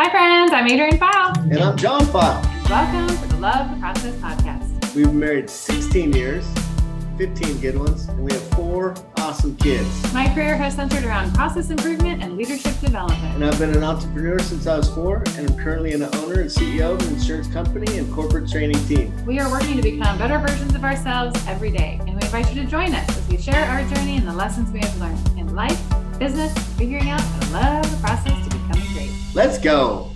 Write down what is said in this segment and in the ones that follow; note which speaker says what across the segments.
Speaker 1: Hi, friends. I'm Adrian File.
Speaker 2: And I'm John File.
Speaker 1: Welcome to the Love the Process podcast.
Speaker 2: We've been married 16 years, 15 good ones, and we have four awesome kids.
Speaker 1: My career has centered around process improvement and leadership development.
Speaker 2: And I've been an entrepreneur since I was four, and I'm currently an owner and CEO of an insurance company and corporate training team.
Speaker 1: We are working to become better versions of ourselves every day, and we invite you to join us as we share our journey and the lessons we have learned in life, business, figuring out how to love the process to becoming great.
Speaker 2: Let's go.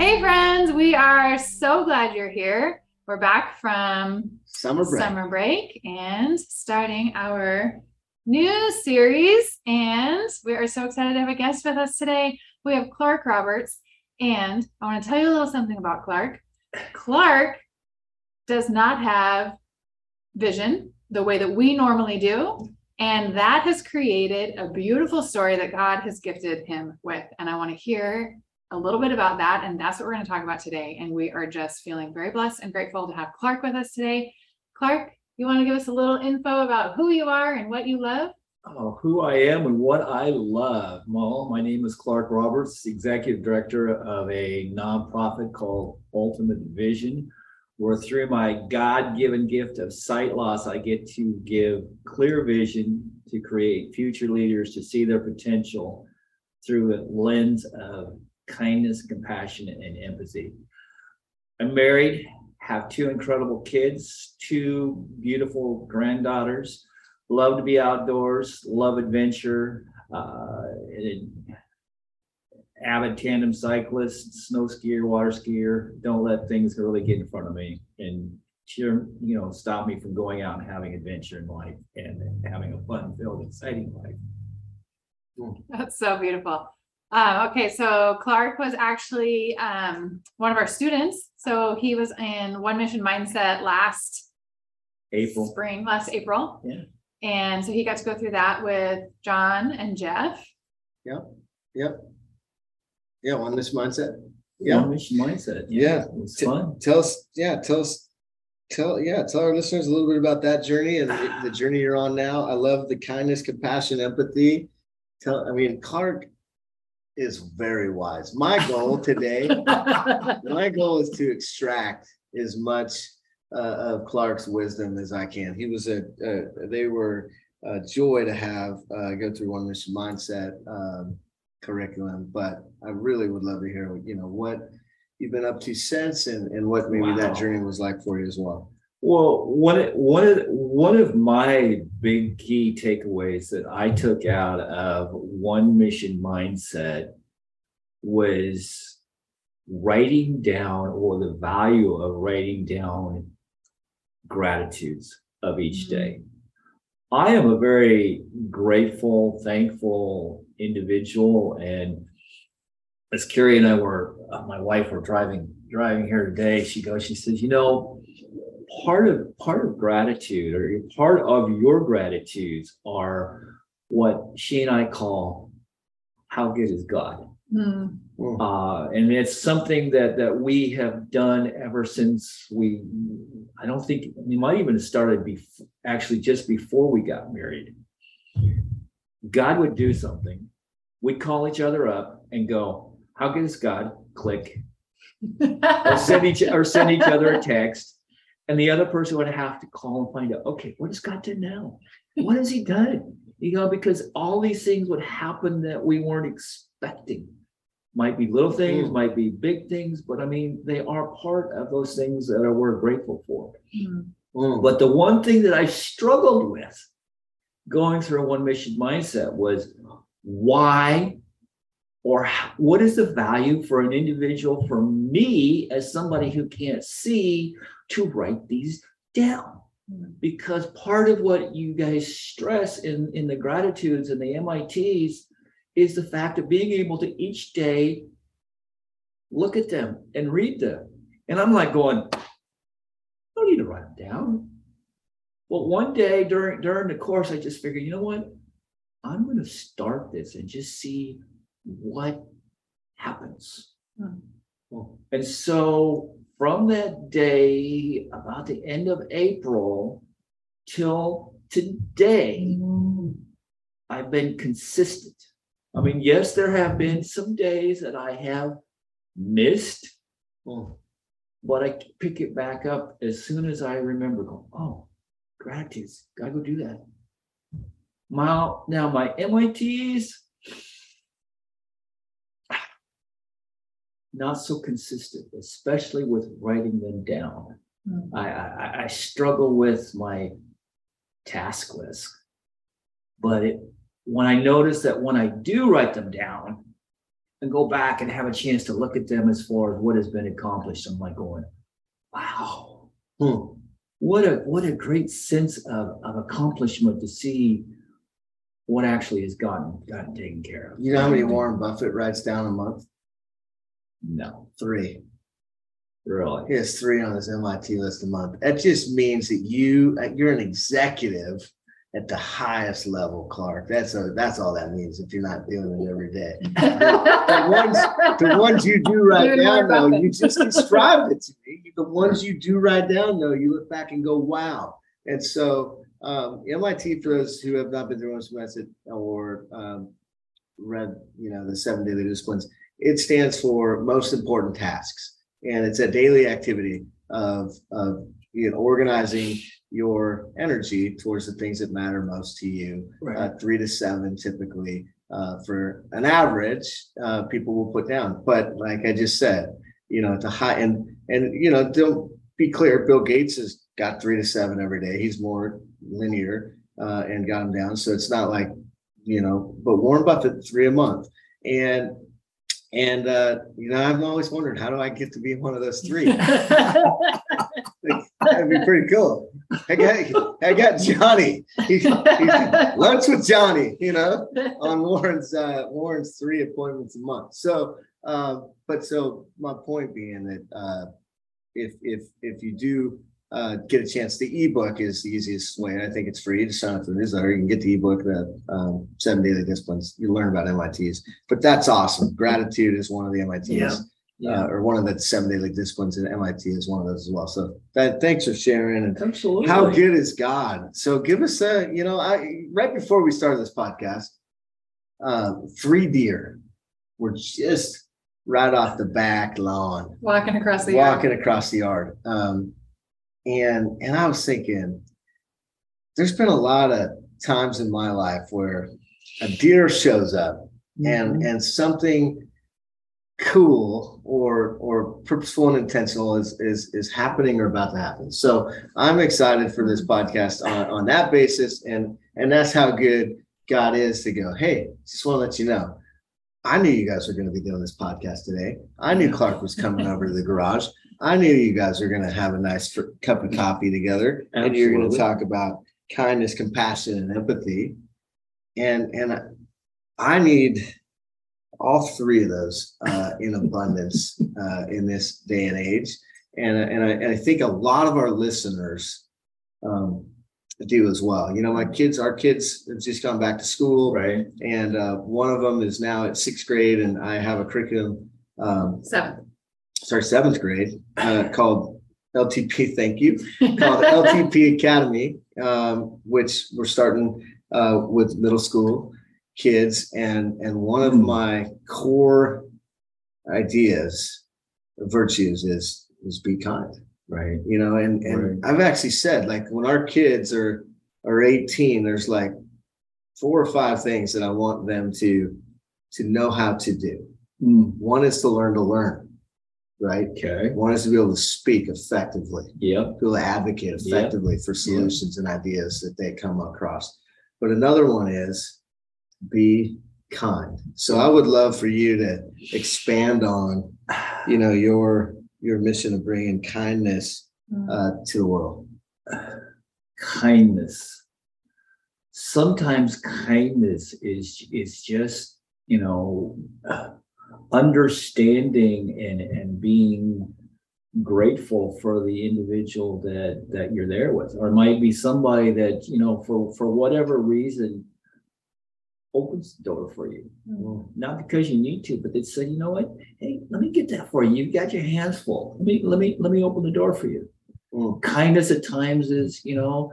Speaker 1: Hey, friends. We are so glad you're here. We're back from
Speaker 2: Summer break.
Speaker 1: summer break and starting our new series. And we are so excited to have a guest with us today. We have Clark Roberts. And I want to tell you a little something about Clark. Clark does not have vision the way that we normally do. And that has created a beautiful story that God has gifted him with. And I want to hear a little bit about that. And that's what we're going to talk about today. And we are just feeling very blessed and grateful to have Clark with us today. Clark, you want to give us a little info about who you are and what you love?
Speaker 3: Oh, who I am and what I love. Well, my name is Clark Roberts, Executive Director of a nonprofit called Ultimate Vision, where through my God given gift of sight loss, I get to give clear vision to create future leaders to see their potential through a lens of kindness, compassion, and empathy. I'm married, have two incredible kids, two beautiful granddaughters love to be outdoors, love adventure, uh, avid tandem cyclist, snow skier, water skier. Don't let things really get in front of me and cheer, you know, stop me from going out and having adventure in life and having a fun-filled, exciting life.
Speaker 1: That's so beautiful. Uh, okay, so Clark was actually um, one of our students. So he was in One Mission Mindset last
Speaker 3: April.
Speaker 1: spring, last April.
Speaker 3: Yeah.
Speaker 1: And so he got to go through that with John and Jeff.
Speaker 2: Yep. Yep. Yeah, on this mindset. Yeah.
Speaker 3: One mission mindset.
Speaker 2: Yeah.
Speaker 3: It was
Speaker 2: T-
Speaker 3: fun.
Speaker 2: Tell us, yeah, tell us, tell, yeah, tell our listeners a little bit about that journey and the, the journey you're on now. I love the kindness, compassion, empathy. Tell, I mean, Clark is very wise. My goal today, my goal is to extract as much uh, of Clark's wisdom as I can. He was a, uh, they were a joy to have uh, go through one mission mindset um, curriculum, but I really would love to hear, you know, what you've been up to since and, and what maybe
Speaker 3: Wow.
Speaker 2: that journey was like for you as well.
Speaker 3: Well, one one of one of my big key takeaways that I took out of one mission mindset was writing down or the value of writing down gratitudes of each
Speaker 1: Mhm.
Speaker 3: day. I am a very grateful, thankful individual, and as Carrie and I were, uh, my wife were driving driving here today. She goes, she says, you know, part of part of gratitude or part of your gratitudes are what she and I call how good is God.
Speaker 1: Hmm.
Speaker 3: Uh, and it's something that that we have done ever since we I don't think we might even have started before actually just before we got married. God would do something. We'd call each other up and go, How good is God? Click. Or send each or send each other a text. And the other person would have to call and find out, okay, what has God done now? What has he done? You know, because all these things would happen that we weren't expecting. Might be little things,
Speaker 2: Mm.
Speaker 3: might be big things, but I mean, they are part of those things that are, we're grateful for.
Speaker 2: Mm.
Speaker 3: But the one thing that I struggled with going through a one mission mindset was why or what is the value for an individual, for me as somebody who can't see, to write these down? Because part of what you guys stress in, in the gratitudes and the MITs is the fact of being able to each day look at them and read them. And I'm like going, I don't need to write them down. Well, one day during during the course, I just figured, you know what? I'm going to start this and just see what happens.
Speaker 1: Hmm.
Speaker 3: And so from that day, about the end of April till today, I've been consistent. I mean, yes, there have been some days that I have missed,
Speaker 2: Mm.
Speaker 3: but I pick it back up as soon as I remember, go, oh, gratitude, gotta go do that. My, now my MITs. Not so consistent, especially with writing them down.
Speaker 1: Mm.
Speaker 3: I, I, I- I struggle with my task list. But it, when I notice that when I do write them down and go back and have a chance to look at them as far as what has been accomplished, I'm like going, wow,
Speaker 2: Hmm.
Speaker 3: What a, what a great sense of, of accomplishment to see what actually has gotten, gotten taken care of.
Speaker 2: You know how many Warren Buffett writes down a month?
Speaker 3: No,
Speaker 2: Three.
Speaker 3: really.
Speaker 2: He has three on his MIT list a month. That just means that you, uh, you're an executive at the highest level, Clark. That's a, that's all that means if you're not doing it every day. The ones, the ones you do
Speaker 1: more
Speaker 2: down, though, you just described it to me. The ones you do write down, though, you look back and go, wow. And so um, MIT, for those who have not been through this method or um, read, you know, the seven daily disciplines, it stands for most important tasks. And it's a daily activity of, of you know, organizing your energy towards the things that matter most to you. Uh, three to seven typically uh, for an average uh, people will put down. But like i just said you know the high and and you know don't be clear bill gates has got three to seven every day. He's more linear uh, and got them down. So it's not like you know but warren buffett three a month. And and uh you know i've always wondered how do i get to be one of those three? That'd be pretty cool i got i got johnny He- he- lunch with Johnny, you know, on Warren's uh Warren's three appointments a month. So um, but so my point being that uh if if if you do uh get a chance, the ebook is the easiest way. I think it's free to sign up for the newsletter. You can get the ebook, the um seven daily disciplines. You learn about MITs, but that's awesome. Gratitude is one of the MITs.
Speaker 3: Yeah.
Speaker 2: Uh, or one of the seven daily disciplines and MIT is one of those as well. So that thanks for sharing and
Speaker 3: Absolutely.
Speaker 2: how good is God? So give us a, you know, I right before we started this podcast, um, three deer were just right off the back lawn,
Speaker 1: Walking across the yard.
Speaker 2: walking across the yard. Um, and and I was thinking, there's been a lot of times in my life where a deer shows up and
Speaker 3: Mm-hmm.
Speaker 2: and something cool or or purposeful and intentional is is is happening or about to happen. So i'm excited for this podcast on on that basis and and that's how good god is to go hey just want to let you know i knew you guys were going to be doing this podcast today. I knew clark was coming over to the garage. I knew you guys were going to have a nice cup of coffee together and you're going to talk about kindness compassion and empathy. And and i need all three of those uh, in abundance uh, in this day and age. And, and, I, and I think a lot of our listeners um, do as well. You know, my kids, our kids have just gone back to school,
Speaker 3: Right.
Speaker 2: and uh, one of them is now at sixth grade, and I have a curriculum, um,
Speaker 1: Seven.
Speaker 2: sorry, seventh grade, uh, called LTP. Thank you called LTP Academy, um, which we're starting uh, with middle school kids, and and one of
Speaker 3: Hmm.
Speaker 2: my core ideas, virtues is is be kind.
Speaker 3: Right.
Speaker 2: You know, and and I've actually said like when our kids are are 18, there's like four or five things that I want them to to know how to do.
Speaker 3: Mm,
Speaker 2: One is to learn to learn, right?
Speaker 3: Okay.
Speaker 2: One is to be able to speak effectively
Speaker 3: Yep.
Speaker 2: be able to advocate
Speaker 3: Yeah.
Speaker 2: effectively for solutions and ideas that they come across. But another one is be kind. So I would love for you to expand on, you know, your your mission of bringing kindness
Speaker 1: Mm.
Speaker 2: uh, to the world.
Speaker 3: kindness. Sometimes kindness is is just you know understanding and and being grateful for the individual that that you're there with, or it might be somebody that you know for for whatever reason opens the door for you.
Speaker 1: Mm.
Speaker 3: Not because you need to, but they say, you know what? Hey, let me get that for you. You've got your hands full. Let me let me let me open the door for you
Speaker 2: Mm.
Speaker 3: kindness at times is you know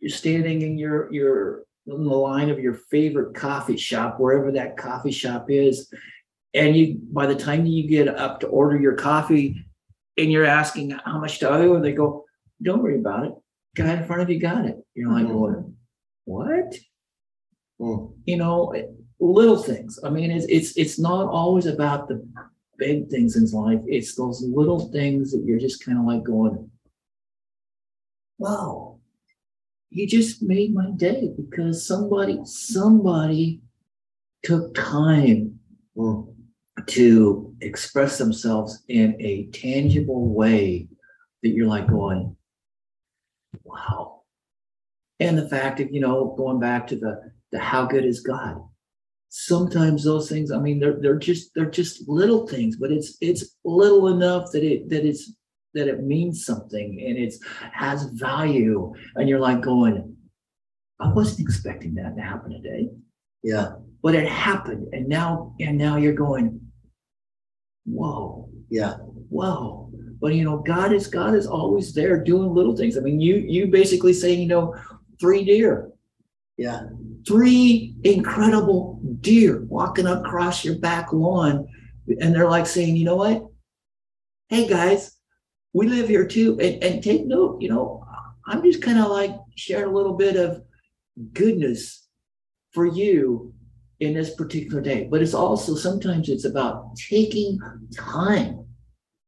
Speaker 3: you're standing in your your in the line of your favorite coffee shop wherever that coffee shop is and you, by the time you get up to order your coffee and you're asking how much to owe, and they go, don't worry about it. Guy in front of you got it. You're like,
Speaker 2: Mhm.
Speaker 3: what?
Speaker 2: Mm,
Speaker 3: You know, little things. I mean, it's, it's, it's not always about the big things in life. It's those little things that you're just kind of like going, wow, you just made my day because somebody, somebody took time
Speaker 2: mm,
Speaker 3: to express themselves in a tangible way that you're like going, wow. And the fact of, you know, going back to the, the how good is God? Sometimes those things, I mean, they're, they're just, they're just little things, but it's, it's little enough that it, that it's, that it means something and it's, has value. And you're like going, I wasn't expecting that to happen today.
Speaker 2: Yeah,
Speaker 3: but it happened and now and now you're going whoa.
Speaker 2: Yeah,
Speaker 3: whoa. But you know god is god is always there doing little things. I mean you you basically say you know three deer.
Speaker 2: Yeah,
Speaker 3: three incredible deer walking across your back lawn. And they're like saying you know what? Hey guys we live here too. And, and take note you know i'm just kind of like sharing a little bit of goodness for you in this particular day. But it's also sometimes it's about taking time.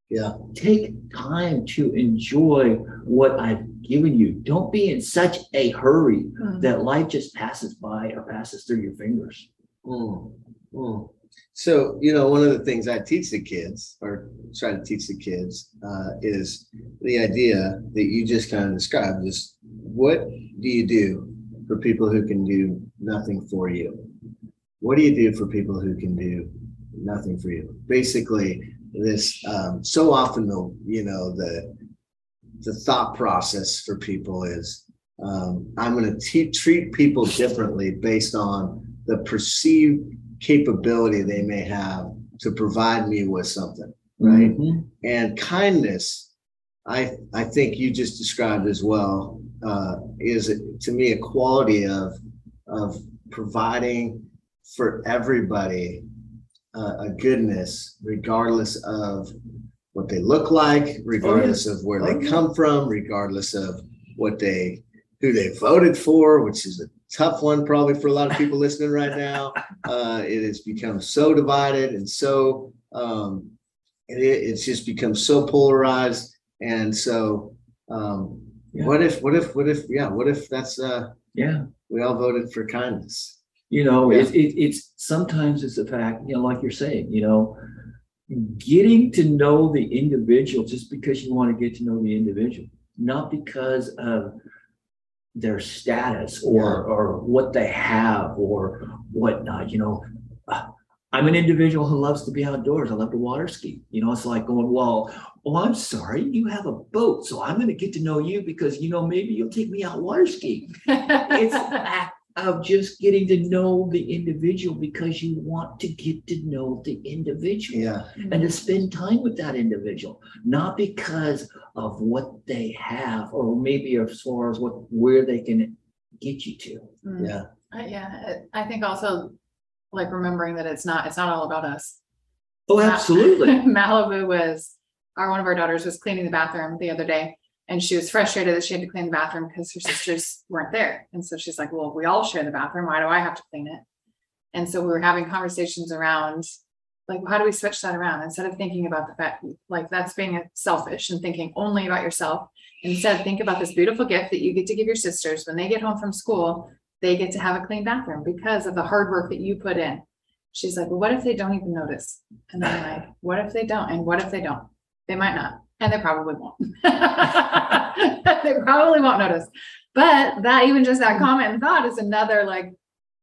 Speaker 2: Yeah,
Speaker 3: take time to enjoy what i've given you don't be in such a hurry
Speaker 1: Mm.
Speaker 3: that life just passes by or passes through your fingers
Speaker 2: mm, mm. So, you know, one of the things I teach the kids or try to teach the kids uh, is the idea that you just kind of described is what do you do for people who can do nothing for you? What do you do for people who can do nothing for you? Basically, this um, so often the you know the the thought process for people is um, I'm going to treat people differently based on the perceived capability they may have to provide me with something, right?
Speaker 3: Mhm.
Speaker 2: And kindness, I I think you just described as well, uh, is to me a quality of of providing for everybody uh, a goodness, regardless of what they look like, regardless of where
Speaker 3: Oh,
Speaker 2: they come from, regardless of what they who they voted for, which is a tough one probably for a lot of people listening right now. Uh, it has become so divided and so um, it, it's just become so polarized. And so, um,
Speaker 3: Yeah.
Speaker 2: what if, what if, what if, yeah, what if that's uh,
Speaker 3: yeah
Speaker 2: we all voted for kindness?
Speaker 3: you know
Speaker 2: Yeah.
Speaker 3: it's it, it's sometimes it's the fact you know like you're saying you know getting to know the individual just because you want to get to know the individual not because of their status or
Speaker 2: Yeah.
Speaker 3: or what they have or whatnot you know. Uh, i'm an individual who loves to be outdoors. I love to water ski. You know it's like going well oh i'm sorry you have a boat so i'm going to get to know you because you know maybe you'll take me out water skiing. It's of just getting to know the individual because you want to get to know the individual
Speaker 2: Yeah,
Speaker 3: and to spend time with that individual, not because of what they have or maybe as far as what where they can get you to.
Speaker 1: Mm.
Speaker 2: yeah,
Speaker 1: Uh, Yeah, I think also like remembering that it's not, it's not all about us.
Speaker 3: Oh, absolutely.
Speaker 1: Malibu was, our, one of our daughters was cleaning the bathroom the other day. And she was frustrated that she had to clean the bathroom because her sisters weren't there. And so she's like, well, we all share the bathroom. Why do I have to clean it? And so we were having conversations around, like, how do we switch that around? Instead of thinking about the fact, like, that's being selfish and thinking only about yourself. Instead, think about this beautiful gift that you get to give your sisters when they get home from school. They get to have a clean bathroom because of the hard work that you put in. She's like, well, what if they don't even notice? And I'm like, what if they don't? And what if they don't? They might not, and they probably won't. They probably won't notice. But that, even just that hmm. comment and thought is another like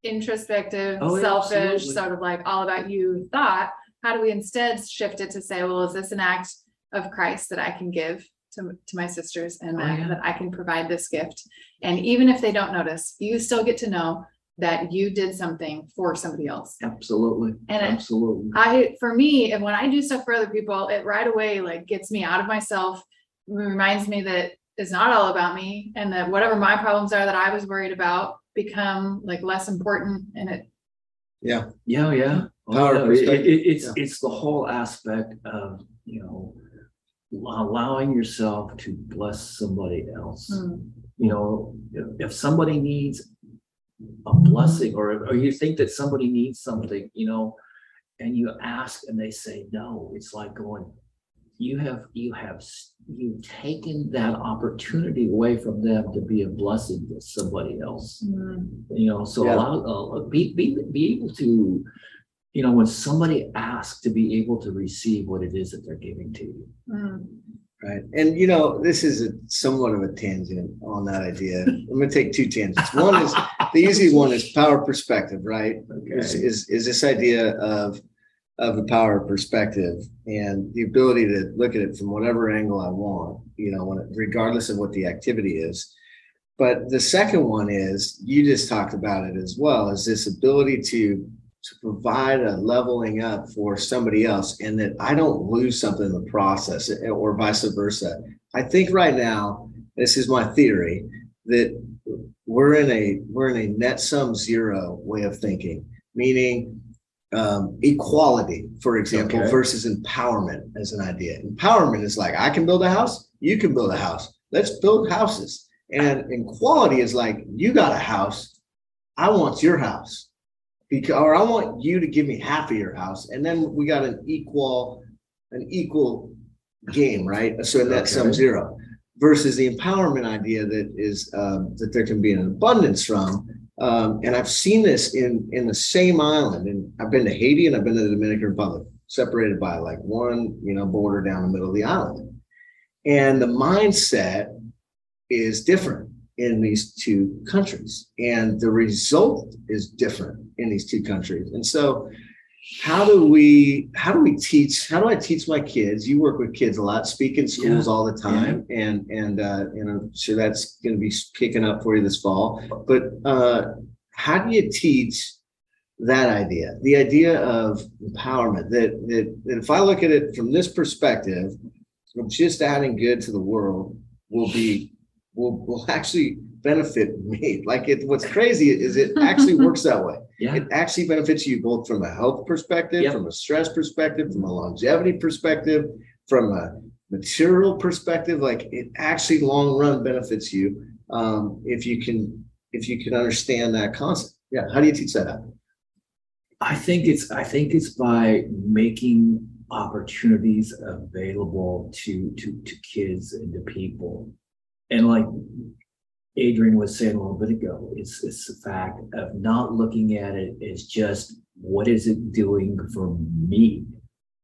Speaker 1: introspective,
Speaker 3: Oh,
Speaker 1: selfish,
Speaker 3: absolutely.
Speaker 1: sort of like all about you thought. How do we instead shift it to say, well, is this an act of Christ that I can give to, to my sisters and
Speaker 3: Oh,
Speaker 1: that,
Speaker 3: yeah.
Speaker 1: that I can provide this gift? And even if they don't notice, you still get to know that you did something for somebody else.
Speaker 3: Absolutely.
Speaker 1: And it-
Speaker 3: Absolutely.
Speaker 1: I, for me, and when I do stuff for other people, it right away like gets me out of myself. Reminds me that it's not all about me and that whatever my problems are that I was worried about become like less important and it,
Speaker 3: Yeah, yeah. Yeah.
Speaker 2: Power
Speaker 3: Oh, no, it-
Speaker 2: perspective,
Speaker 3: it- it's,
Speaker 2: yeah.
Speaker 3: it's the whole aspect of, you know, allowing yourself to bless somebody else.
Speaker 1: Mm,
Speaker 3: You know, if, if somebody needs a blessing or, or you think that somebody needs something, you know, and you ask and they say no, it's like going, you have, you have, you've taken that opportunity away from them to be a blessing to somebody else
Speaker 1: mm,
Speaker 3: you know, so
Speaker 2: Yeah.
Speaker 3: allow, uh, be, be, be able to, you know, when somebody asks to be able to receive what it is that they're giving to you.
Speaker 1: mm.
Speaker 2: Right. And you know, this is a somewhat of a tangent on that idea. I'm gonna take two tangents. One is the easy one is power perspective, right? Is,
Speaker 3: Okay.
Speaker 2: is, is this idea of, of the power perspective and the ability to look at it from whatever angle I want, you know, when it- regardless of what the activity is. But the second one is, you just talked about it as well, is this ability to, to provide a leveling up for somebody else and that I don't lose something in the process eh, or vice versa. I think right now, this is my theory, that we're in a, we're in a net sum zero way of thinking, meaning um, equality, for example,
Speaker 3: Okay.
Speaker 2: versus empowerment as an idea. Empowerment is like, I can build a house, you can build a house. Let's build houses. And equality is like, you got a house, I want your house. Because, or I want you to give me half of your house. And then we got an equal, an equal game, right? So sum
Speaker 3: Okay.
Speaker 2: zero versus the empowerment idea that is um, that there can be an abundance from. Um, and I've seen this in in the same island. And I've been to Haiti and I've been to the Dominican Republic, separated by like one, you know, border down the middle of the island. And the mindset is different in these two countries, and the result is different in these two countries. And so, how do we how do we teach how do i teach my kids? You work with kids a lot speak in schools all the time and and uh and i'm sure that's going to be kicking up for you this fall. But uh how do you teach that idea? The idea of empowerment that that, that if i look at it from this perspective of just adding good to the world will be will will actually benefit me like it what's crazy is it actually works that way
Speaker 3: Yeah,
Speaker 2: it actually benefits you both from a health perspective,
Speaker 3: Yep.
Speaker 2: from a stress perspective, from a longevity perspective, from a material perspective. Like it actually long run benefits you um, if you can if you can understand that concept. Yeah. How do you teach that out?
Speaker 3: I think it's, I think it's by making opportunities available to, to, to kids and to people. And like Adrian was saying a little bit ago, it's, it's the fact of not looking at it as just what is it doing for me?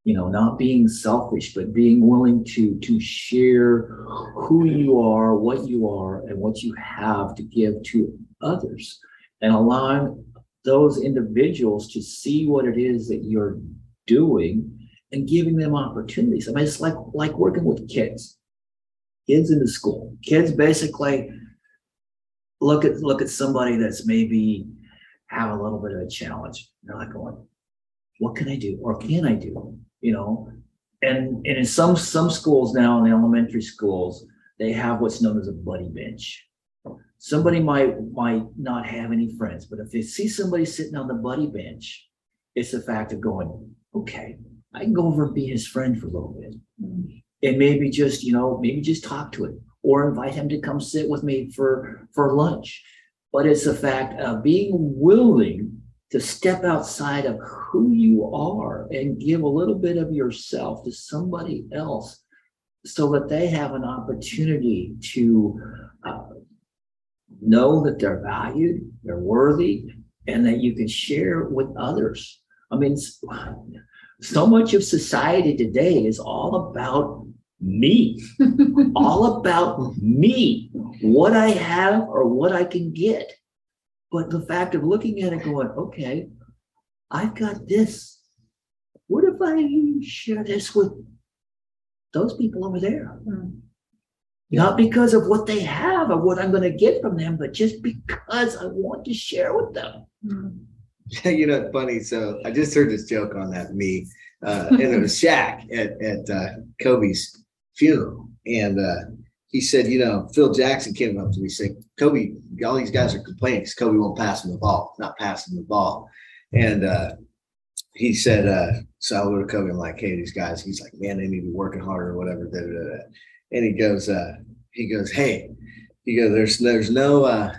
Speaker 3: You know, not being selfish, but being willing to, to share who you are, what you are, and what you have to give to others. And allowing those individuals to see what it is that you're doing and giving them opportunities. I mean, it's like, like working with kids. Kids in the school. Kids basically look at look at somebody that's maybe have a little bit of a challenge. They're like going, what can I do? Or can I do? You know? And and in some some schools now, in the elementary schools, they have what's known as a buddy bench. Somebody might might not have any friends, but if they see somebody sitting on the buddy bench, it's the fact of going, okay, I can go over and be his friend for a little bit. Mm. And maybe just, you know, maybe just talk to him or invite him to come sit with me for for lunch. But it's the fact of being willing to step outside of who you are and give a little bit of yourself to somebody else so that they have an opportunity to uh, know that they're valued, they're worthy, and that you can share with others. I mean, so much of society today is all about me, all about me, what I have or what I can get. But the fact of looking at it going, okay, I've got this. What if I share this with those people over there?
Speaker 1: Mm.
Speaker 3: Not because of what they have or what I'm going to get from them, but just because I want to share with them.
Speaker 1: Mm.
Speaker 2: you know, funny. So I just heard this joke on that me, uh, and it was Shaq at at uh, Kobe's funeral, and uh, he said, you know, Phil Jackson came up to me saying, Kobe, all these guys are complaining because Kobe won't pass him the ball, not passing the ball, and uh, he said, uh, so I would Kobe, I'm like, hey, these guys, he's like, man, they need to be working harder or whatever. Da, da, da. And he goes, uh, he goes, hey, he goes, there's there's no uh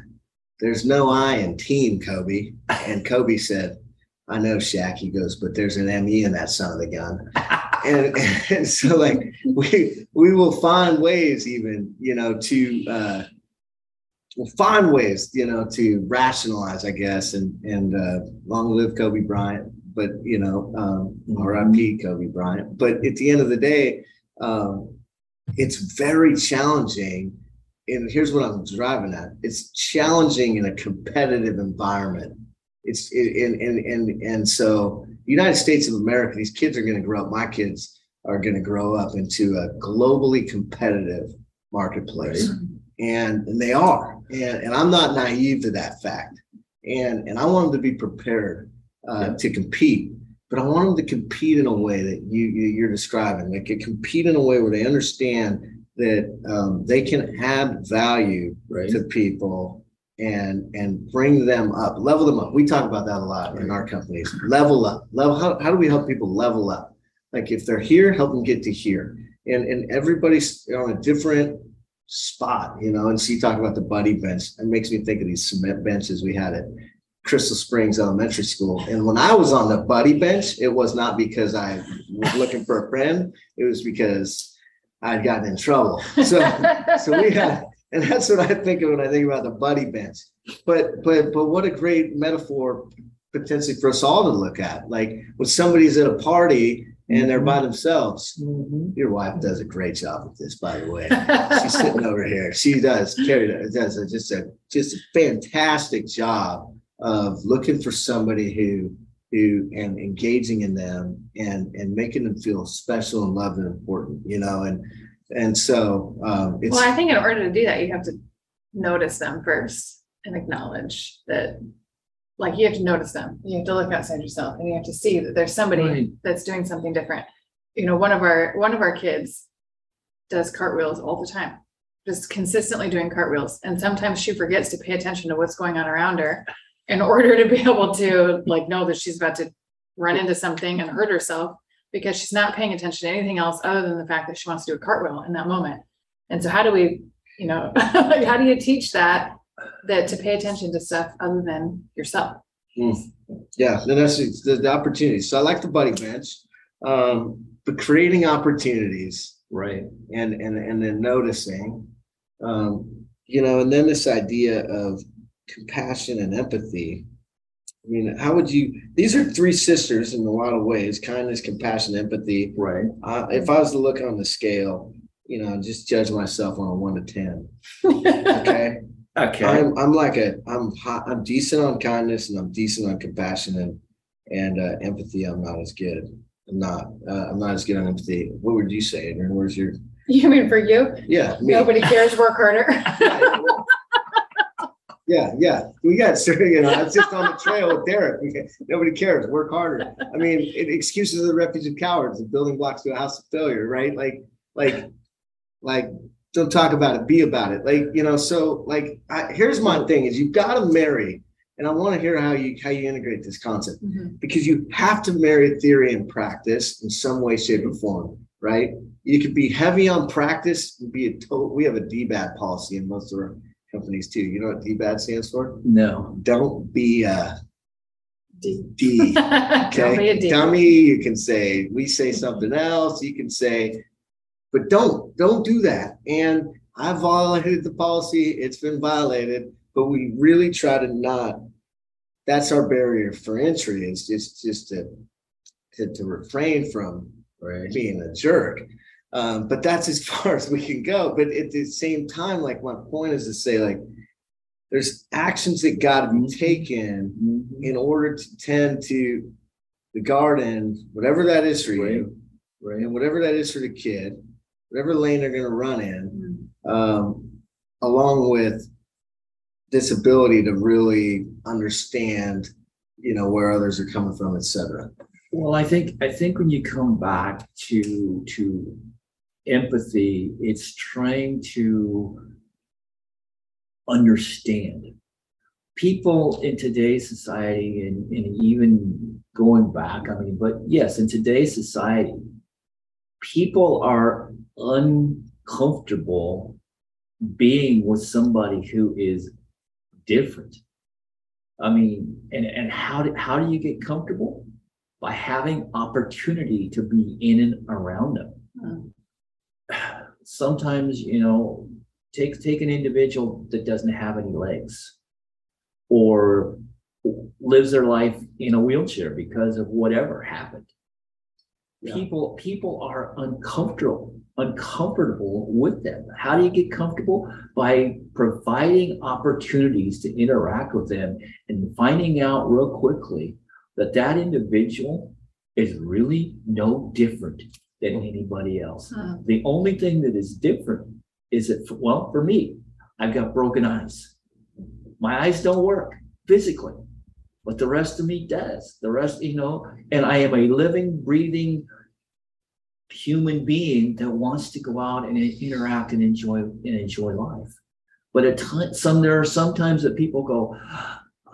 Speaker 2: there's no I in team, Kobe. And Kobe said, I know Shaq. He goes, but there's an ME in that son of the gun. And, and so like we we will find ways even, you know, to uh we'll find ways, you know, to rationalize, I guess, and and uh long live Kobe Bryant, but you know, um RIP Kobe Bryant. But at the end of the day, um it's very challenging and here's what I'm driving at. It's challenging in a competitive environment. It's and and and and so United States of America, these kids are going to grow up. My kids are going to grow up into a globally competitive marketplace, and and they are. And and I'm not naive to that fact. And and I want them to be prepared uh, to compete, but I want them to compete in a way that you, you you're describing. They can compete in a way where they understand that um, they can add value
Speaker 3: Right.
Speaker 2: to people and and bring them up, level them up. We talk about that a lot in our companies. Level up, level. How, how do we help people level up? Like if they're here, help them get to here. And and everybody's on a different spot, you know. And so you talk about the buddy bench. It makes me think of these cement benches we had at Crystal Springs Elementary School. And when I was on the buddy bench, it was not because I was looking for a friend. It was because I'd gotten in trouble. So so we had, and that's what I think of when I think about the buddy bench. But but but what a great metaphor potentially for us all to look at. Like when somebody's at a party and they're by themselves.
Speaker 3: Mhm.
Speaker 2: Your wife does a great job with this, by the way. She's sitting over here. She does. Carrie does, does a, just a just a fantastic job of looking for somebody who who and engaging in them and and making them feel special and loved and important. You know, and and so um, it's
Speaker 1: Well, I think in order to do that, you have to notice them first and acknowledge that, like, you have to notice them. You have to look outside yourself and you have to see that there's somebody
Speaker 3: Right.
Speaker 1: that's doing something different. You know, one of our, one of our kids does cartwheels all the time, just consistently doing cartwheels. And sometimes she forgets to pay attention to what's going on around her in order to be able to like know that she's about to run into something and hurt herself because she's not paying attention to anything else other than the fact that she wants to do a cartwheel in that moment. And so how do we, you know, how do you teach that that to pay attention to stuff other than yourself?
Speaker 2: Yeah, then that's the, the opportunities. So I like the buddy bench, um, but creating opportunities
Speaker 3: Right.
Speaker 2: and and and then noticing, um, you know, and then this idea of compassion and empathy. I mean, how would you? These are three sisters in a lot of ways: kindness, compassion, empathy.
Speaker 3: Right.
Speaker 2: Uh, if I was to look on the scale, you know, just judge myself on a one to ten. Okay.
Speaker 3: Okay.
Speaker 2: I'm I'm like a I'm hot, I'm decent on kindness and I'm decent on compassion and and uh, empathy. I'm not as good. I'm not uh, I'm not as good on empathy. What would you say, Adrian? Where's your
Speaker 1: You mean for you?
Speaker 2: yeah me.
Speaker 1: Nobody cares, work harder.
Speaker 2: Yeah, yeah. We got sir, you know, it's just on the trail with Derek. Nobody cares. Work harder. I mean, it excuses of the refuge of cowards, the building blocks to a house of failure, right? Like, like, like, don't talk about it, be about it. Like, you know, so like I, here's my thing is you've got to marry, and I want to hear how you how you integrate this concept
Speaker 1: Mhm.
Speaker 2: because you have to marry theory and practice in some way, shape, or form, right? You could be heavy on practice, and be a total. We have a DBAT policy in most of our companies too. You know what DBAT stands for?
Speaker 3: No.
Speaker 2: Don't be a
Speaker 1: D.
Speaker 2: D.
Speaker 1: Don't be a
Speaker 2: Okay,
Speaker 1: D.
Speaker 2: dummy. You can say we say something else. You can say, but don't don't do that. And I violated the policy. It's been violated, but we really try to not. That's our barrier for entry. Is just just to to, to refrain from
Speaker 3: Right.
Speaker 2: being a jerk. Um, but that's as far as we can go. But at the same time, like my point is to say, like, there's actions that got to be taken
Speaker 3: Mhm.
Speaker 2: in order to tend to the garden, whatever that is for you,
Speaker 3: Right.
Speaker 2: and whatever that is for the kid, whatever lane they're going to run in,
Speaker 1: Mhm.
Speaker 2: um, along with this ability to really understand, you know, where others are coming from, et cetera.
Speaker 3: Well, I think, I think when you come back to, to empathy, it's trying to understand people in today's society and, and even going back, I mean, but yes, in today's society, people are uncomfortable being with somebody who is different. I mean, and, and how do, how do you get comfortable? By having opportunity to be in and around them. Sometimes, you know, take, take an individual that doesn't have any legs or lives their life in a wheelchair because of whatever happened.
Speaker 2: Yeah.
Speaker 3: People, people are uncomfortable, uncomfortable with them. How do you get comfortable? By providing opportunities to interact with them and finding out real quickly that that individual is really no different than anybody else.
Speaker 1: Hmm.
Speaker 3: The only thing that is different is that, well, for me, I've got broken eyes. My eyes don't work physically, but the rest of me does. The rest, you know, and I am a living, breathing human being that wants to go out and interact and enjoy and enjoy life. But at times, some there are sometimes that people go,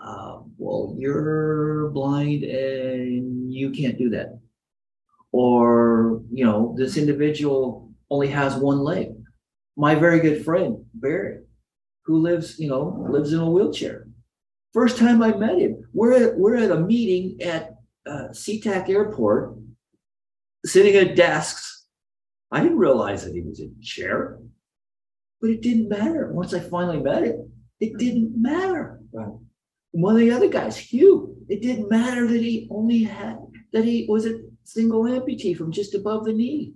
Speaker 3: uh, "Well, you're blind and you can't do that," or you know, this individual only has one leg. My very good friend Barry, who lives, you know, lives in a wheelchair. First time I met him, we're at, we're at a meeting at uh, SeaTac Airport, sitting at desks. I didn't realize that he was in a chair, but it didn't matter. Once I finally met him, it didn't matter.
Speaker 2: Right.
Speaker 3: One of the other guys, Hugh, it didn't matter that he only had that he was a single amputee from just above the knee.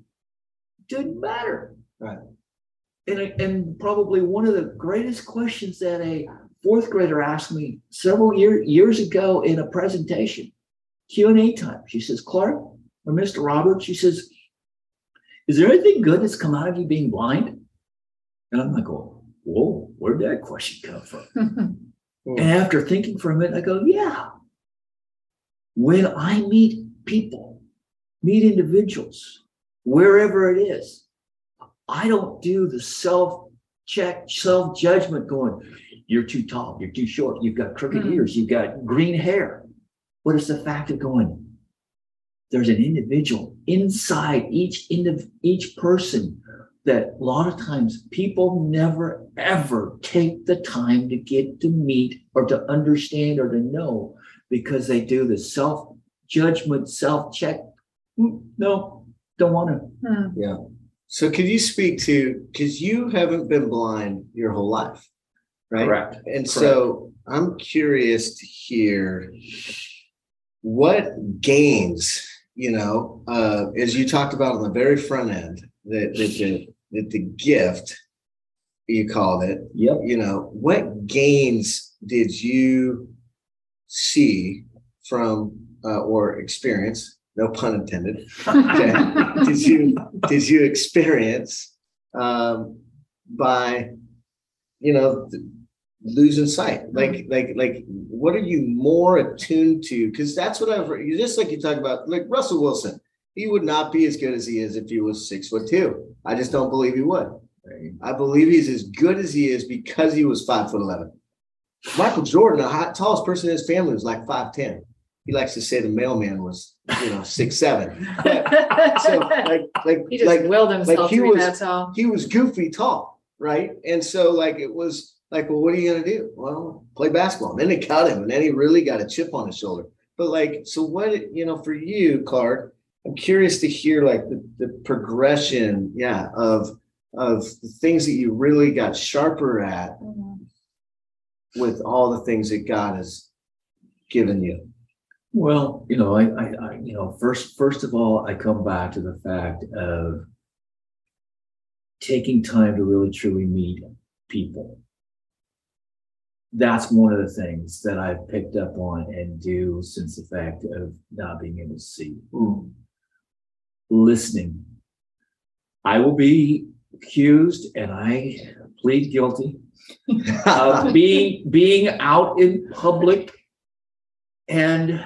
Speaker 3: Didn't matter.
Speaker 2: Right.
Speaker 3: And, and probably one of the greatest questions that a fourth grader asked me several year, years ago in a presentation, Q and A time. She says, Clark or Mr. Roberts, she says, is there anything good that's come out of you being blind? And I'm like, oh, whoa, where'd that question come from? And after thinking for a minute, I go, yeah. When I meet people, meet individuals, wherever it is, I don't do the self check, self judgment going, you're too tall, you're too short, you've got crooked
Speaker 1: Mhm.
Speaker 3: ears, you've got green hair. What is the fact of going? There's an individual inside each indiv- each person that a lot of times people never ever take the time to get to meet or to understand or to know because they do the self judgment, self check. No, don't want to.
Speaker 1: Hmm.
Speaker 2: So could you speak to, because you haven't been blind your whole life, right?
Speaker 3: Correct.
Speaker 2: And so I'm curious to hear what gains, you know, uh, as you talked about on the very front end, that, that the, that the gift, you called it,
Speaker 3: Yep.
Speaker 2: you know, what gains did you see from, uh, or experience, no pun intended, okay, did you, did you experience, um, by, you know, losing sight? Like, like, like, what are you more attuned to? Because that's what I've, you just like you talk about, like Russell Wilson, he would not be as good as he is if he was six foot two. I just don't believe he would. I believe he's as good as he is because he was five foot eleven. Michael Jordan, the hot, tallest person in his family, was like five ten. He likes to say the mailman was, you know, six seven. So like, like,
Speaker 1: He just
Speaker 2: like
Speaker 1: willed himself
Speaker 2: he was-
Speaker 1: that tall.
Speaker 2: he was goofy tall, right? And so like it was like, well, what are you gonna do? Well, play basketball. And then they cut him, and then he really got a chip on his shoulder. But like, so what, you know, for you, Clark, I'm curious to hear like the, the progression, yeah, of of the things that you really got sharper at
Speaker 1: Mhm.
Speaker 2: with all the things that God has given you.
Speaker 3: Well, you know, I, I, I, you know, first, first of all, I come back to the fact of taking time to really truly meet people. That's one of the things that I've picked up on and do since the fact of not being able to see. Listening. I will be accused and I plead guilty of being being out in public and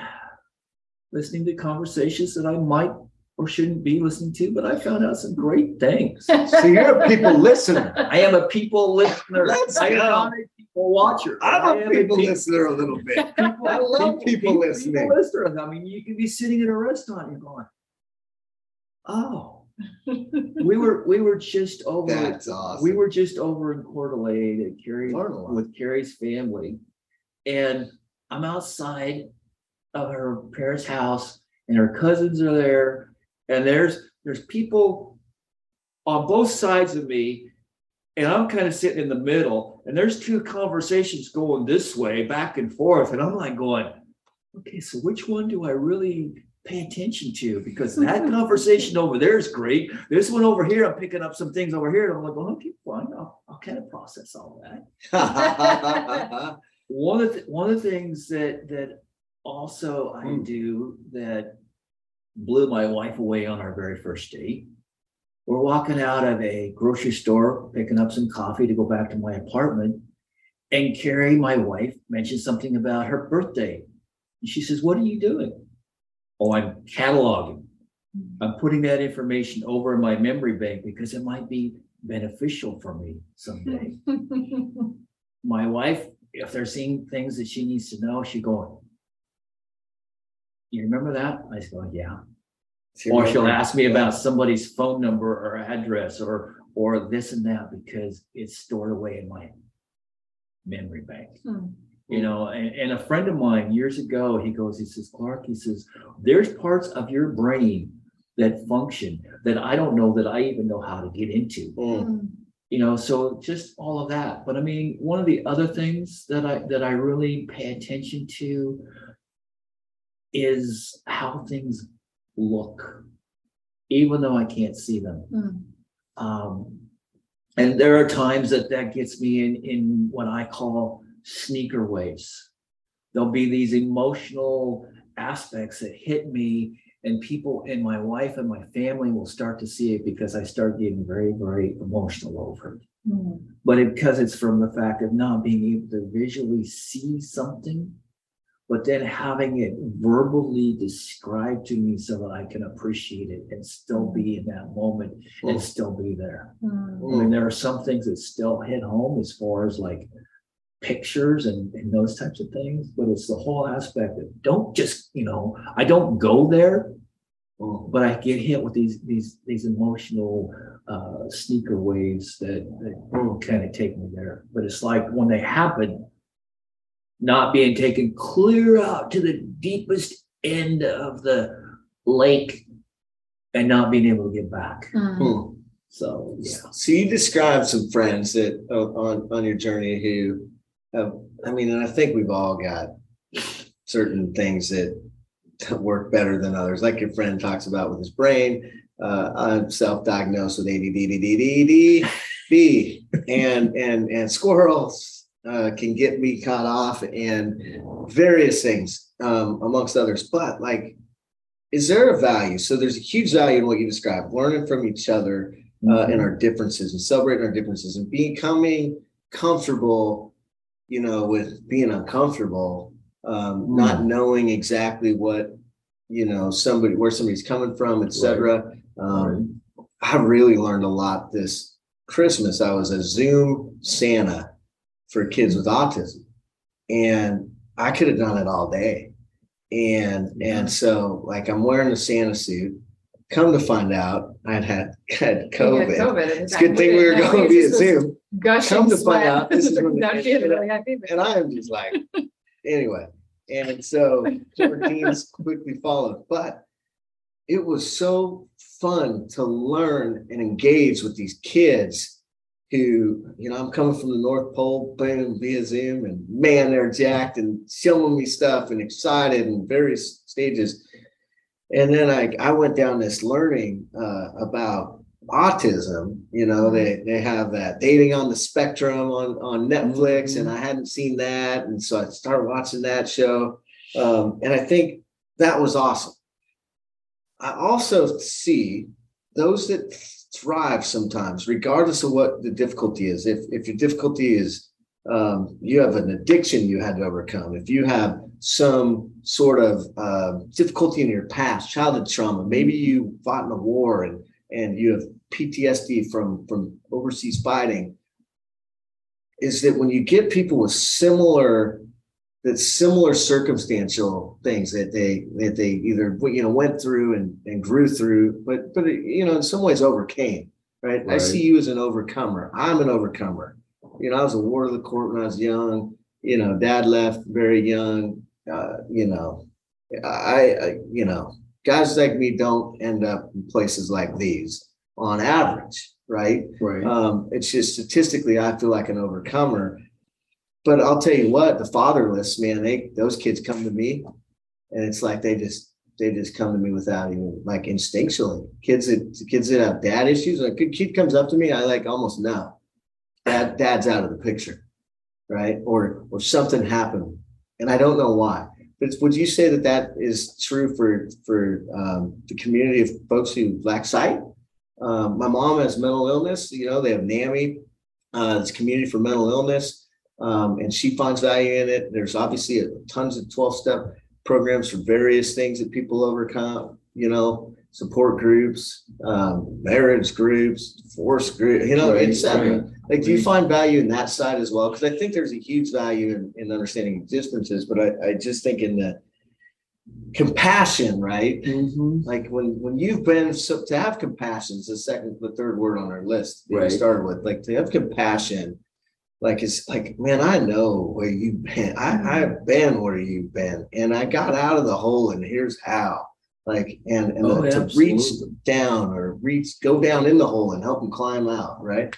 Speaker 3: listening to conversations that I might or shouldn't be listening to, but I found out some great things.
Speaker 2: So you're a people listener.
Speaker 3: I am a people listener.
Speaker 2: Let's
Speaker 3: I am
Speaker 2: go.
Speaker 3: not a people watcher.
Speaker 2: I'm
Speaker 3: I
Speaker 2: a
Speaker 3: am
Speaker 2: people
Speaker 3: pe-
Speaker 2: listener a little bit.
Speaker 3: people-
Speaker 2: I love people listening.
Speaker 3: listener. I mean, you can be sitting in a restaurant, you're going, oh, we were, we were just over.
Speaker 2: That's awesome.
Speaker 3: We were just over in Coeur d'Alene at Carrie,
Speaker 2: Learn a lot.
Speaker 3: with Carrie's family. And I'm outside of her parents' house and her cousins are there. And there's, there's people on both sides of me. And I'm kind of sitting in the middle and there's two conversations going this way, back and forth. And I'm like going, okay, so which one do I really pay attention to? Because that conversation over there is great. This one over here, I'm picking up some things over here. And I'm like, well, okay, fine. I'll, I'll kind of process all that. One of the, one of the things that, that also I
Speaker 2: Hmm.
Speaker 3: do that blew my wife away on our very first date. We're walking out of a grocery store, picking up some coffee to go back to my apartment. And Carrie, my wife, mentioned something about her birthday. And she says, what are you doing? Oh, I'm cataloging. I'm putting that information over in my memory bank because it might be beneficial for me someday. My wife, if they're seeing things that she needs to know, she going. You remember that? I just go, yeah. Or she'll ask me about somebody's phone number or address or, or this and that because it's stored away in my memory bank.
Speaker 1: Hmm.
Speaker 3: You know, and, and a friend of mine years ago, he goes, he says, Clark, he says, there's parts of your brain that function that I don't know that I even know how to get into.
Speaker 2: Mm,
Speaker 3: You know, so just all of that. But I mean, one of the other things that I, that I really pay attention to is how things look, even though I can't see them.
Speaker 1: Hmm.
Speaker 3: Um, and there are times that that gets me in, in what I call sneaker waves. There'll be these emotional aspects that hit me and people and my wife and my family will start to see it because I start getting very, very emotional over it.
Speaker 1: Hmm.
Speaker 3: But it, because it's from the fact of not being able to visually see something, but then having it verbally described to me so that I can appreciate it and still be in that moment and
Speaker 2: Mm.
Speaker 3: still be there.
Speaker 1: Hmm.
Speaker 3: I mean, there are some things that still hit home as far as like pictures and, and those types of things, but it's the whole aspect of don't just, you know, I don't go there, but I get hit with these, these, these emotional uh, sneaker waves that, that kind of take me there. But it's like when they happen, not being taken clear out to the deepest end of the lake and not being able to get back.
Speaker 2: Mm.
Speaker 3: So, yeah.
Speaker 2: So you described some friends that uh, on on your journey who have, I mean, and I think we've all got certain things that work better than others. Like your friend talks about with his brain. Uh, I'm self-diagnosed with ADD, and and and squirrels uh, can get me caught off and various things um, amongst others. But like, is there a value? So there's a huge value in what you described, learning from each other uh, and our differences and celebrating our differences and becoming comfortable, you know, with being uncomfortable, um, not knowing exactly what, you know, somebody, where somebody's coming from, etc. cetera. Um, I really learned a lot this Christmas. I was a Zoom Santa for kids with autism and I could have done it all day. And,
Speaker 3: Yeah.
Speaker 2: and so like I'm wearing a Santa suit. Come to find out, I'd had, had COVID.
Speaker 1: COVID.
Speaker 2: It's a good thing we were going via Zoom. Come to find out, this is when the-
Speaker 1: really high fever.
Speaker 2: And I am just like, anyway. And so routines quickly followed. But it was so fun to learn and engage with these kids who, you know, I'm coming from the North Pole, boom, via Zoom, and man, they're jacked and showing me stuff and excited in various stages. And then I, I went down this learning uh, about autism. You know, they they have that dating on the spectrum on on Netflix, and I hadn't seen that, and so I started watching that show. Um, and I think that was awesome. I also see those that thrive sometimes, regardless of what the difficulty is. If if your difficulty is um, you have an addiction you had to overcome, if you have some sort of uh, difficulty in your past, childhood trauma, maybe you fought in a war and and you have PTSD from from overseas fighting. is that when you get people with similar that similar circumstantial things that they that they either you know went through and, and grew through, but but you know in some ways overcame. Right? I see you as an overcomer. I'm an overcomer. You know, I was a ward of the court when I was young. You know, dad left very young. Uh, you know, I, I you know guys like me don't end up in places like these on average, right?
Speaker 3: Right.
Speaker 2: Um, it's just statistically, I feel like an overcomer. But I'll tell you what, the fatherless, man, they those kids come to me and it's like they just they just come to me without even like instinctually. Kids that kids that have dad issues, like a kid comes up to me, I like almost know. Dad, dad's out of the picture, right? Or or something happened, and I don't know why. But would you say that that is true for for um, the community of folks who lack sight? Um, my mom has mental illness. You know, they have NAMI, uh, it's community for mental illness, um, and she finds value in it. There's obviously a, tons of 12 step programs for various things that people overcome. You know, support groups, um, marriage groups, divorce group. You know,
Speaker 3: Right,
Speaker 2: etc.
Speaker 3: right.
Speaker 2: Like, do you find value in that side as well? Because I think there's a huge value in, in understanding existences, but I, I just think in the compassion, right?
Speaker 3: Mhm.
Speaker 2: like when when you've been so to have compassion is the second the third word on our list that we started with. Like to have compassion like it's like man i know where you've been. I i've been where you've been and i got out of the hole and here's how. Like and and
Speaker 3: Oh,
Speaker 2: the- to reach down or reach go down in the hole and help them climb out right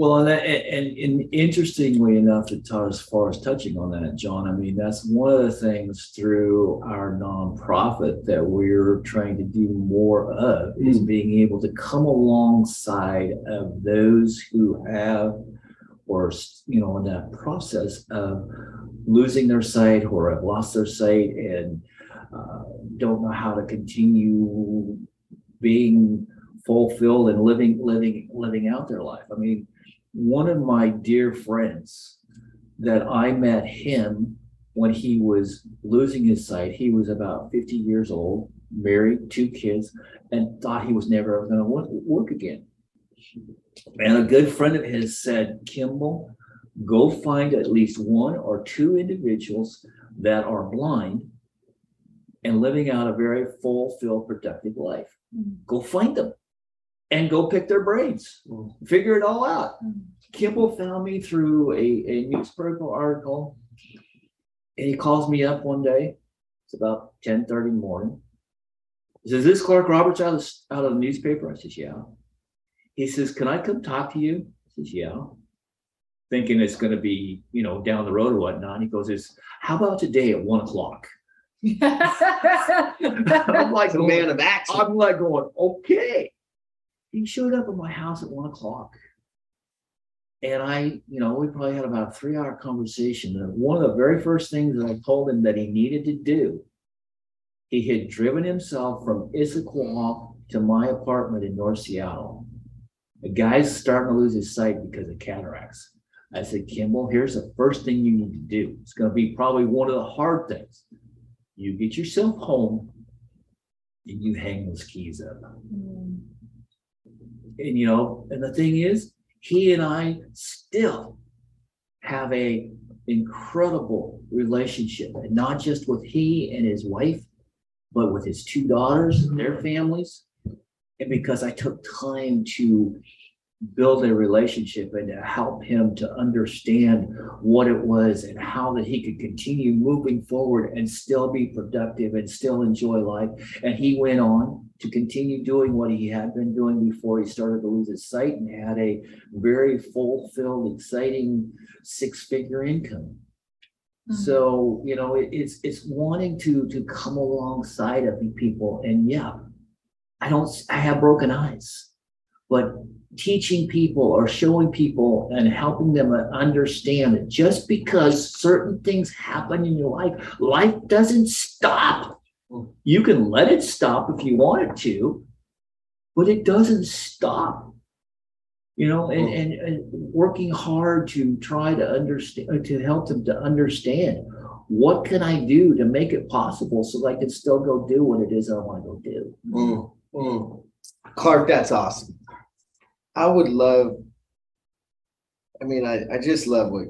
Speaker 3: Well, and, that, and, and interestingly enough, as far as touching on that, John, I mean, that's one of the things through our nonprofit that we're trying to do more of is being able to come alongside of those who have or, you know, in that process of losing their sight or have lost their sight and uh, don't know how to continue being fulfilled and living, living, living out their life. I mean, one of my dear friends that I met him when he was losing his sight. He was about 50 years old, married, two kids, and thought he was never going to work, work again. And a good friend of his said, Kimball, go find at least one or two individuals that are blind and living out a very fulfilled, productive life. Mm. Go find them and go pick their brains,
Speaker 2: Mm.
Speaker 3: figure it all out.
Speaker 1: Mm.
Speaker 3: Kimball found me through a, a newspaper article. And he calls me up one day. It's about 10 30 morning. He says, Is this Clark Roberts out of, out of the newspaper? I says, Yeah. He says, Can I come talk to you? I says, Yeah. Thinking it's going to be, you know, down the road or whatnot. He goes, Is how about today at one o'clock? I'm like,
Speaker 2: it's a man of action
Speaker 3: I'm like going, okay. He showed up at my house at one o'clock. And I, you know, we probably had about a three hour conversation. And one of the very first things that I told him that he needed to do, he had driven himself from Issaquah to my apartment in North Seattle. The guy's starting to lose his sight because of cataracts. I said, Kimball, here's the first thing you need to do. It's going to be probably one of the hard things. You get yourself home and you hang those keys up.
Speaker 1: Mm.
Speaker 3: And you know, and the thing is, he and I still have a incredible relationship, and not just with he and his wife, but with his two daughters and their mm-hmm. families. And because I took time to build a relationship and to help him to understand what it was and how that he could continue moving forward and still be productive and still enjoy life. And he went on to continue doing what he had been doing before he started to lose his sight and had a very fulfilled, exciting six-figure income.
Speaker 1: Mhm.
Speaker 3: So, you know, it, it's it's wanting to to come alongside of the people. And yeah, I don't I have broken eyes, but teaching people or showing people and helping them understand that just because certain things happen in your life, life doesn't stop. You can let it stop if you want it to, but it doesn't stop. You know, and, and, and working hard to try to understand, to help them to understand what can I do to make it possible so that I can still go do what it is I want to go do.
Speaker 2: Mm, mm. Clark, that's awesome. I would love, I mean, I, I just love what,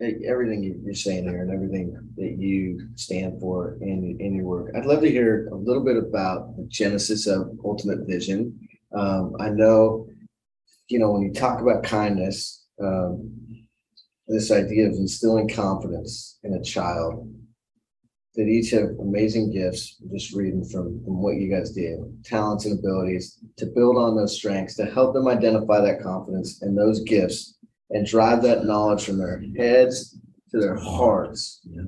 Speaker 2: everything you- you're saying here and everything that you stand for in, in your work. I'd love to hear a little bit about the genesis of Ultimate Vision. Um, I know, you know, when you talk about kindness, um, this idea of instilling confidence in a child, that each have amazing gifts, just reading from, from what you guys do, talents and abilities, to build on those strengths, to help them identify that confidence and those gifts and drive that knowledge from their heads to their hearts.
Speaker 3: Yeah.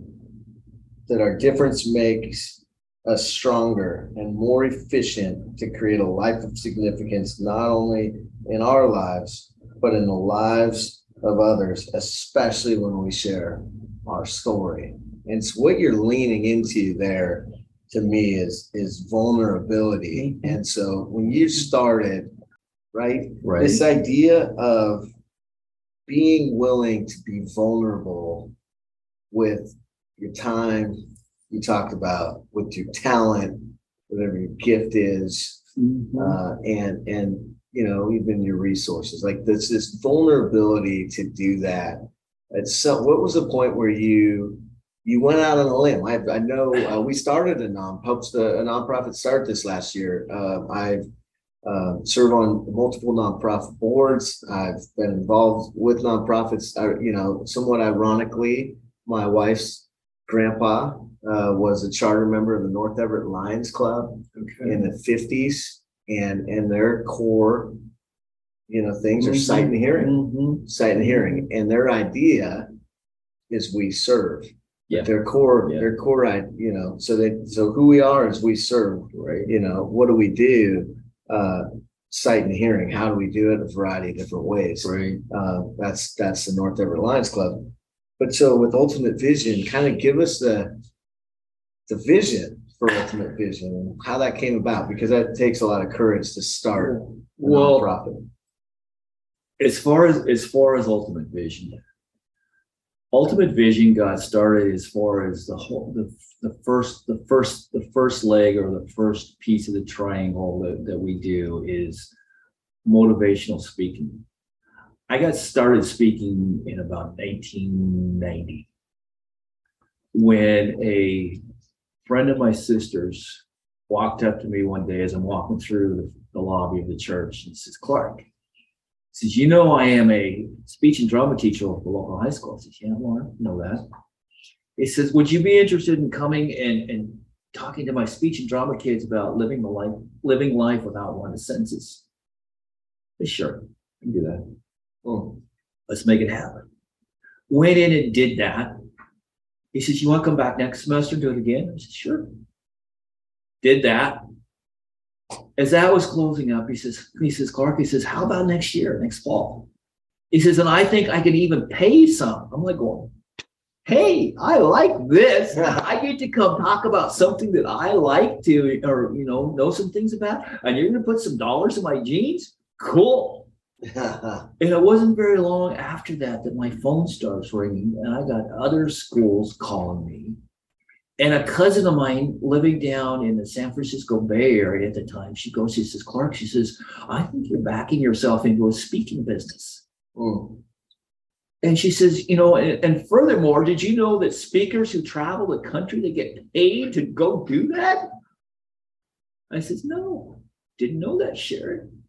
Speaker 2: That our difference makes us stronger and more efficient to create a life of significance, not only in our lives, but in the lives of others, especially when we share our story. And so what you're leaning into there to me is is vulnerability. Mm-hmm. And so when you started, right,
Speaker 3: Right.
Speaker 2: this idea of being willing to be vulnerable with your time you talked about with your talent whatever your gift is
Speaker 3: Mhm.
Speaker 2: uh, and and you know even your resources. Like this this vulnerability to do that. At some what was the point where you you went out on a limb? I, I know uh, we started a non a, a nonprofit start this last year. Uh, i've uh, serve on multiple nonprofit boards i've been involved with nonprofits uh, you know somewhat ironically my wife's grandpa uh, was a charter member of the north everett lions club
Speaker 3: Okay.
Speaker 2: in the fifties and and their core you know things are sight and hearing
Speaker 3: Mhm.
Speaker 2: sight and hearing and their idea is we serve
Speaker 3: Yeah.
Speaker 2: their core
Speaker 3: Yeah.
Speaker 2: their core i you know so they so who we are is we serve
Speaker 3: Right.
Speaker 2: you know what do we do uh sight and hearing how do we do it a variety of different ways
Speaker 3: Right.
Speaker 2: uh, that's that's the North Everett Lions Club. But so with Ultimate Vision, kind of give us the the vision for Ultimate Vision and how that came about because that takes a lot of courage to start a
Speaker 3: Well,
Speaker 2: nonprofit.
Speaker 3: as far as as far as ultimate vision ultimate vision got started as far as the whole the, the first the first the first leg or the first piece of the triangle that, that we do is motivational speaking. I got started speaking in about 1990 when a friend of my sister's walked up to me one day as i'm walking through the, the lobby of the church and says clark says, you know, I am a speech and drama teacher at the local high school. I says, yeah, well, I know that. He says, would you be interested in coming and, and talking to my speech and drama kids about living the life, living life without one of the senses? I said, sure, I can do that.
Speaker 2: Oh,
Speaker 3: Let's make it happen. Went in and did that. He says, you want to come back next semester and do it again? I said, sure. Did that. As that was closing up, he says, he says, Clark, he says, how about next year, next fall? He says, and I think I can even pay some. I'm like going, hey, I like this. I get to come talk about something that I like to, or, you know, know some things about, and you're gonna put some dollars in my jeans? Cool. And it wasn't very long after that that my phone starts ringing and I got other schools calling me. And a cousin of mine living down in the San Francisco Bay Area at the time, she goes, she says, Clark, she says, I think you're backing yourself into a speaking business.
Speaker 2: oh,
Speaker 3: And she says, you know, and, and furthermore, did you know that speakers who travel the country, they get paid to go do that? I says, no, didn't know that, Sharon.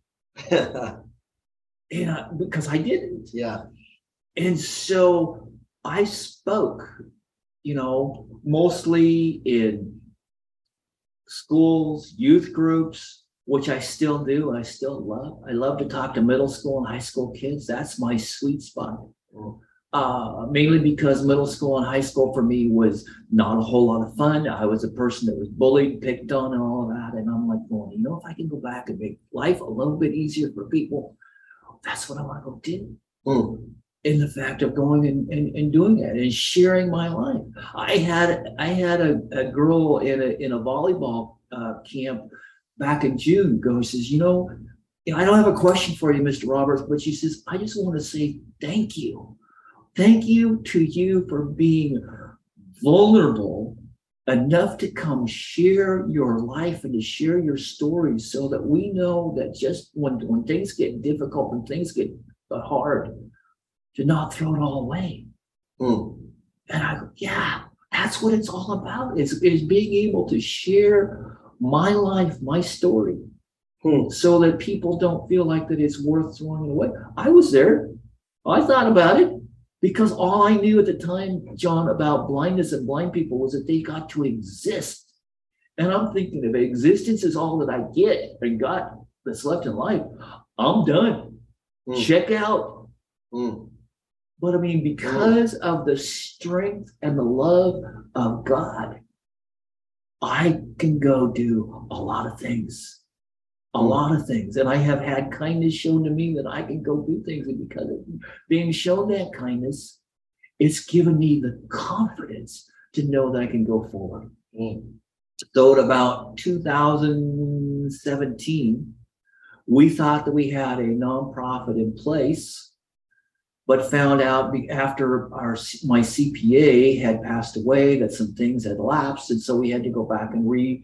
Speaker 3: And I, because I didn't.
Speaker 2: yeah.
Speaker 3: And so I spoke, you know, mostly in schools, youth groups, which I still do. I still love. I love to talk to middle school and high school kids. That's my sweet spot. Uh, mainly because middle school and high school for me was not a whole lot of fun. I was a person that was bullied, picked on, and all of that. And I'm like, well, you know, if I can go back and make life a little bit easier for people, that's what I want to go do
Speaker 2: oh,
Speaker 3: in the fact of going and, and, and doing that and sharing my life. I had I had a, a girl in a in a volleyball uh, camp back in June go says, you know, I don't have a question for you, Mr. Roberts, but she says, I just want to say thank you. Thank you to you for being vulnerable enough to come share your life and to share your stories so that we know that just when when things get difficult, when things get hard, to not throw it all away.
Speaker 2: Hmm.
Speaker 3: And I go, yeah, that's what it's all about. Is is being able to share my life, my story,
Speaker 2: Hmm.
Speaker 3: so that people don't feel like that it's worth throwing away. I was there. I thought about it because all I knew at the time, John, about blindness and blind people was that they got to exist. And I'm thinking if existence is all that I get and got that's left in life, I'm done.
Speaker 2: Hmm.
Speaker 3: Check out.
Speaker 2: Hmm.
Speaker 3: But I mean, because of the strength and the love of God, I can go do a lot of things. A
Speaker 2: Mm.
Speaker 3: lot of things. And I have had kindness shown to me that I can go do things. And because of being shown that kindness, it's given me the confidence to know that I can go forward.
Speaker 2: Hmm.
Speaker 3: So at about 2017, we thought that we had a nonprofit in place, but found out after our my CPA had passed away that some things had lapsed, and so we had to go back and re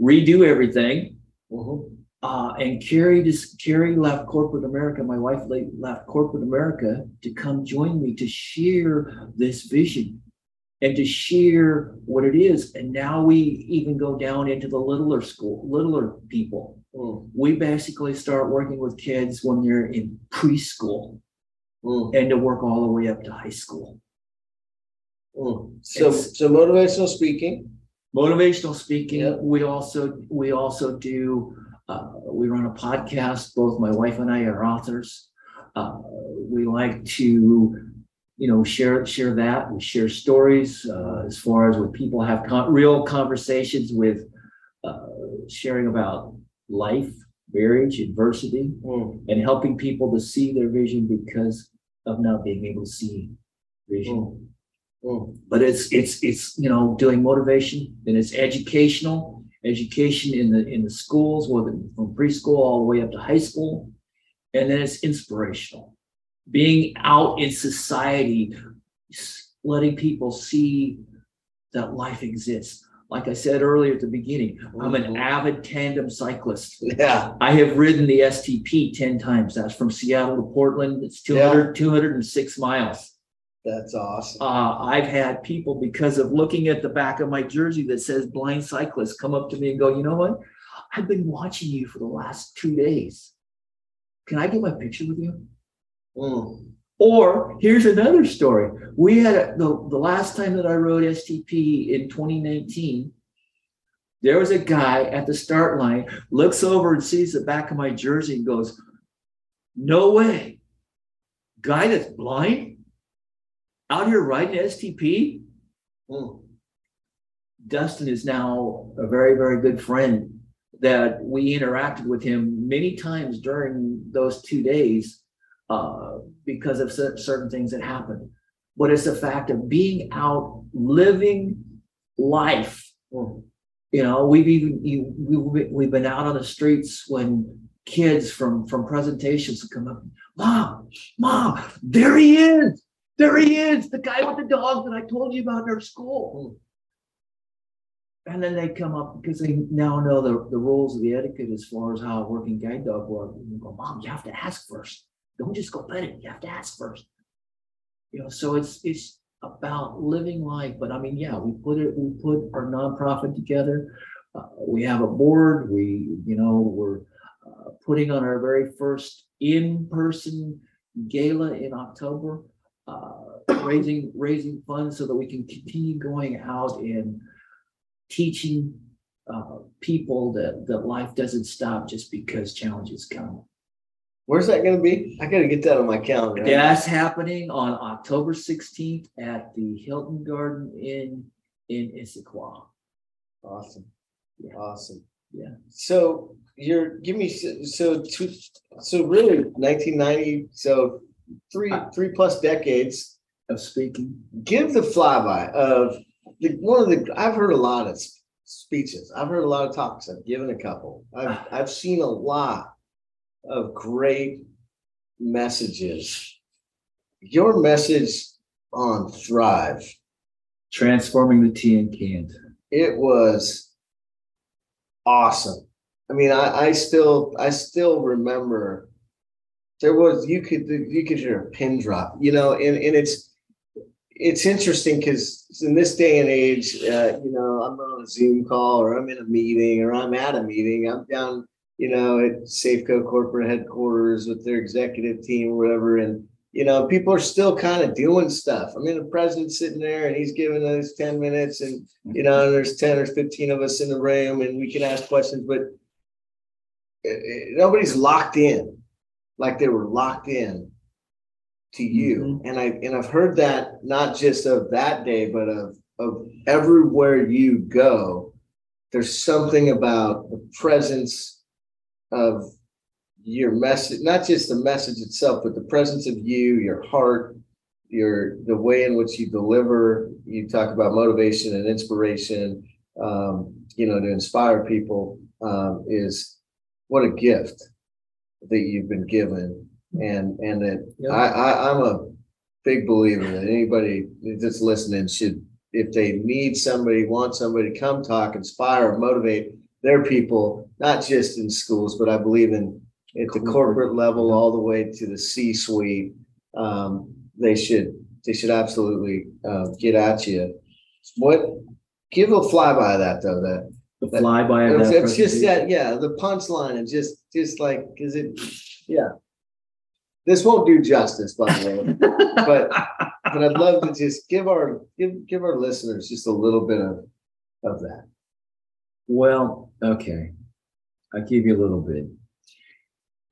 Speaker 3: redo everything.
Speaker 2: Mhm.
Speaker 3: Uh, and Carrie just Carrie left corporate America. My wife left corporate America to come join me to share this vision and to share what it is. And now we even go down into the littler school, littler people.
Speaker 2: Hmm.
Speaker 3: We basically start working with kids when they're in preschool
Speaker 2: Hmm.
Speaker 3: and to work all the way up to high school.
Speaker 2: Hmm. So,
Speaker 3: It's-
Speaker 2: so motivational speaking.
Speaker 3: Motivational speaking, we also, we also do, uh, we run a podcast, both my wife and I are authors. Uh, we like to, you know, share, share that, we share stories, uh, as far as when people have con- real conversations with, uh, sharing about life, marriage, adversity,
Speaker 2: Hmm.
Speaker 3: and helping people to see their vision because of not being able to see vision.
Speaker 2: Hmm.
Speaker 3: but it's it's it's you know doing motivation and it's educational. Education in the in the schools whether from preschool all the way up to high school. And then it's inspirational. Being out in society letting people see that life exists like i said earlier at the beginning i'm an
Speaker 2: Mhm.
Speaker 3: avid tandem cyclist
Speaker 2: Yeah.
Speaker 3: i have ridden the stp 10 times that's from seattle to portland it's 200 206 miles
Speaker 2: That's awesome.
Speaker 3: uh, I've had people because of looking at the back of my jersey that says blind cyclist come up to me and go, you know what? I've been watching you for the last two days. Can I get my picture with you?
Speaker 2: Hmm.
Speaker 3: Or here's another story. We had a- the, the last time that I rode STP in 2019. There was a guy at the start line, looks over and sees the back of my jersey and goes, No way. Guy that's blind out here riding STP?
Speaker 2: Hmm.
Speaker 3: Dustin is now a very, very good friend that we interacted with him many times during those two days uh, because of certain things that happened. But it's the fact of being out living life.
Speaker 2: Hmm.
Speaker 3: You know, we've even you, we, we've been out on the streets when kids from from presentations come up, mom, mom, there he is, there he is, the guy with the dog that I told you about in our school. And then they come up because they now know the, the rules of the etiquette as far as how a working guide dog works. And go, mom, you have to ask first. Don't just go pet it. You have to ask first. You know, so it's it's about living life. But I mean, yeah, we put it, we put our nonprofit together. Uh, we have a board. We, you know, we're uh, putting on our very first in-person gala in October, uh, raising raising funds so that we can continue going out and teaching uh, people that that life doesn't stop just because challenges come.
Speaker 2: Where's that gonna be? I gotta get that on my calendar.
Speaker 3: That's happening on October sixteenth at the Hilton Garden Inn in Issaquah.
Speaker 2: Awesome.
Speaker 3: Yeah.
Speaker 2: Awesome.
Speaker 3: Yeah.
Speaker 2: So you're, give me, so two, so really nineteen ninety, so three, three plus decades.
Speaker 3: Of speaking,
Speaker 2: Give the flyby of the, one of the, I've heard a lot of speeches. I've heard a lot of talks. I've given a couple. I've, ah. I've seen a lot of great messages. Your message on Thrive,
Speaker 3: transforming the tea cans.
Speaker 2: it was awesome. I mean, I, I still, I still remember there was you could you could hear a pin drop, you know, and and it's it's interesting because in this day and age, uh, you know, I'm on a Zoom call or I'm in a meeting or I'm at a meeting. I'm down, you know, at Safeco corporate headquarters with their executive team or whatever, and you know, people are still kind of doing stuff. I mean, the president's sitting there and he's giving us 10 minutes, and you know, there's 10 or 15 of us in the room and we can ask questions, but uh, uh, nobody's locked in like they were locked in to you. And I and I've heard that not just of that day, but of of everywhere you go, there's something about the presence of your message, not just the message itself, but the presence of you, your heart, your the way in which you deliver. You talk about motivation and inspiration, um, you know, to inspire people um, is what a gift that you've been given, and and that
Speaker 3: Yeah.
Speaker 2: I, I I'm a big believer that anybody that's listening should, if they need somebody, want somebody to come talk, inspire, motivate their people, not just in schools, but I believe in at the corporate level, all the way to the C-suite. Um, they should, they should absolutely, uh, get at you. What, give a flyby of that though, that,
Speaker 3: The flyby of
Speaker 2: it's,
Speaker 3: that.
Speaker 2: it's just that, yeah, the punchline and just, just like, cause it, yeah. This won't do justice, by the way, but, but I'd love to just give our, give, give our listeners just a little bit of, of that.
Speaker 3: Well, okay. I'll give you a little bit.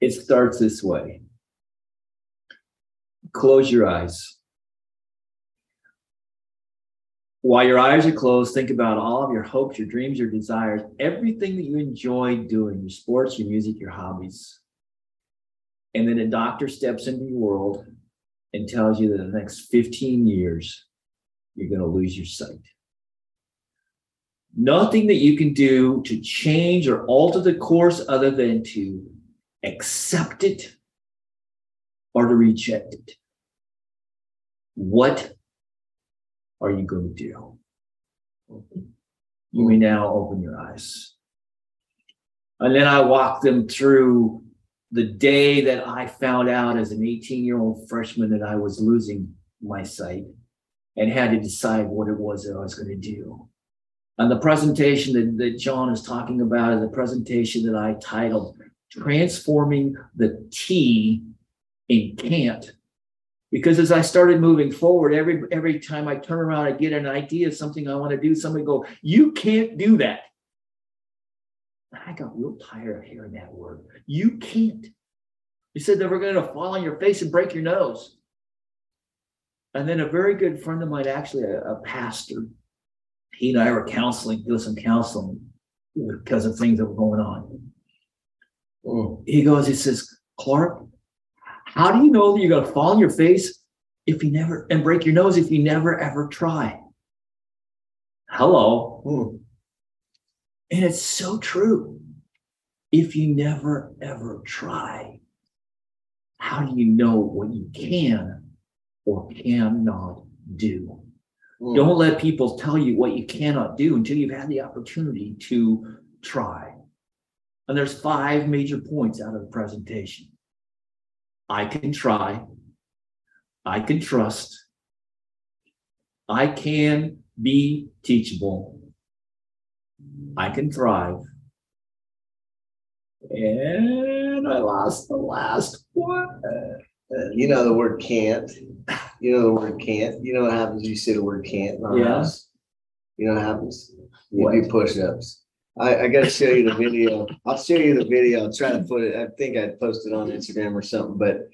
Speaker 3: It starts this way. Close your eyes. While your eyes are closed, think about all of your hopes, your dreams, your desires, everything that you enjoy doing, your sports, your music, your hobbies. And then a doctor steps into your world and tells you that the next 15 years, you're going to lose your sight. Nothing that you can do to change or alter the course other than to accept it or to reject it. What are you going to do? You may now open your eyes. And then I walk them through the day that I found out as an 18 year old freshman that I was losing my sight and had to decide what it was that I was going to do. And the presentation that, that John is talking about is a presentation that I titled Transforming the T in Can't. Because as I started moving forward, every every time I turn around, I get an idea of something I want to do. Somebody go, you can't do that. I got real tired of hearing that word. You can't. He said that we're going to fall on your face and break your nose. And then a very good friend of mine, actually a, a pastor, he and I were counseling, doing some counseling because of things that were going on.
Speaker 2: Mm.
Speaker 3: He goes, he says, Clark, how do you know that you're going to fall on your face if you never and break your nose if you never ever try? Hello.
Speaker 2: Mm.
Speaker 3: And it's so true. If you never ever try, how do you know what you can or cannot do?
Speaker 2: Mm.
Speaker 3: Don't let people tell you what you cannot do until you've had the opportunity to try. And there's five major points out of the presentation. I can try. I can trust. I can be teachable. I can thrive. And I lost the last one.
Speaker 2: Uh, You know the word can't. You know the word can't. You know what happens? if You say the word can't in our
Speaker 3: Yeah.
Speaker 2: house. You know what happens? You
Speaker 3: What?
Speaker 2: do push-ups. I, I gotta show you the video. I'll show you the video. I'll try to put it, I think I posted on Instagram or something, but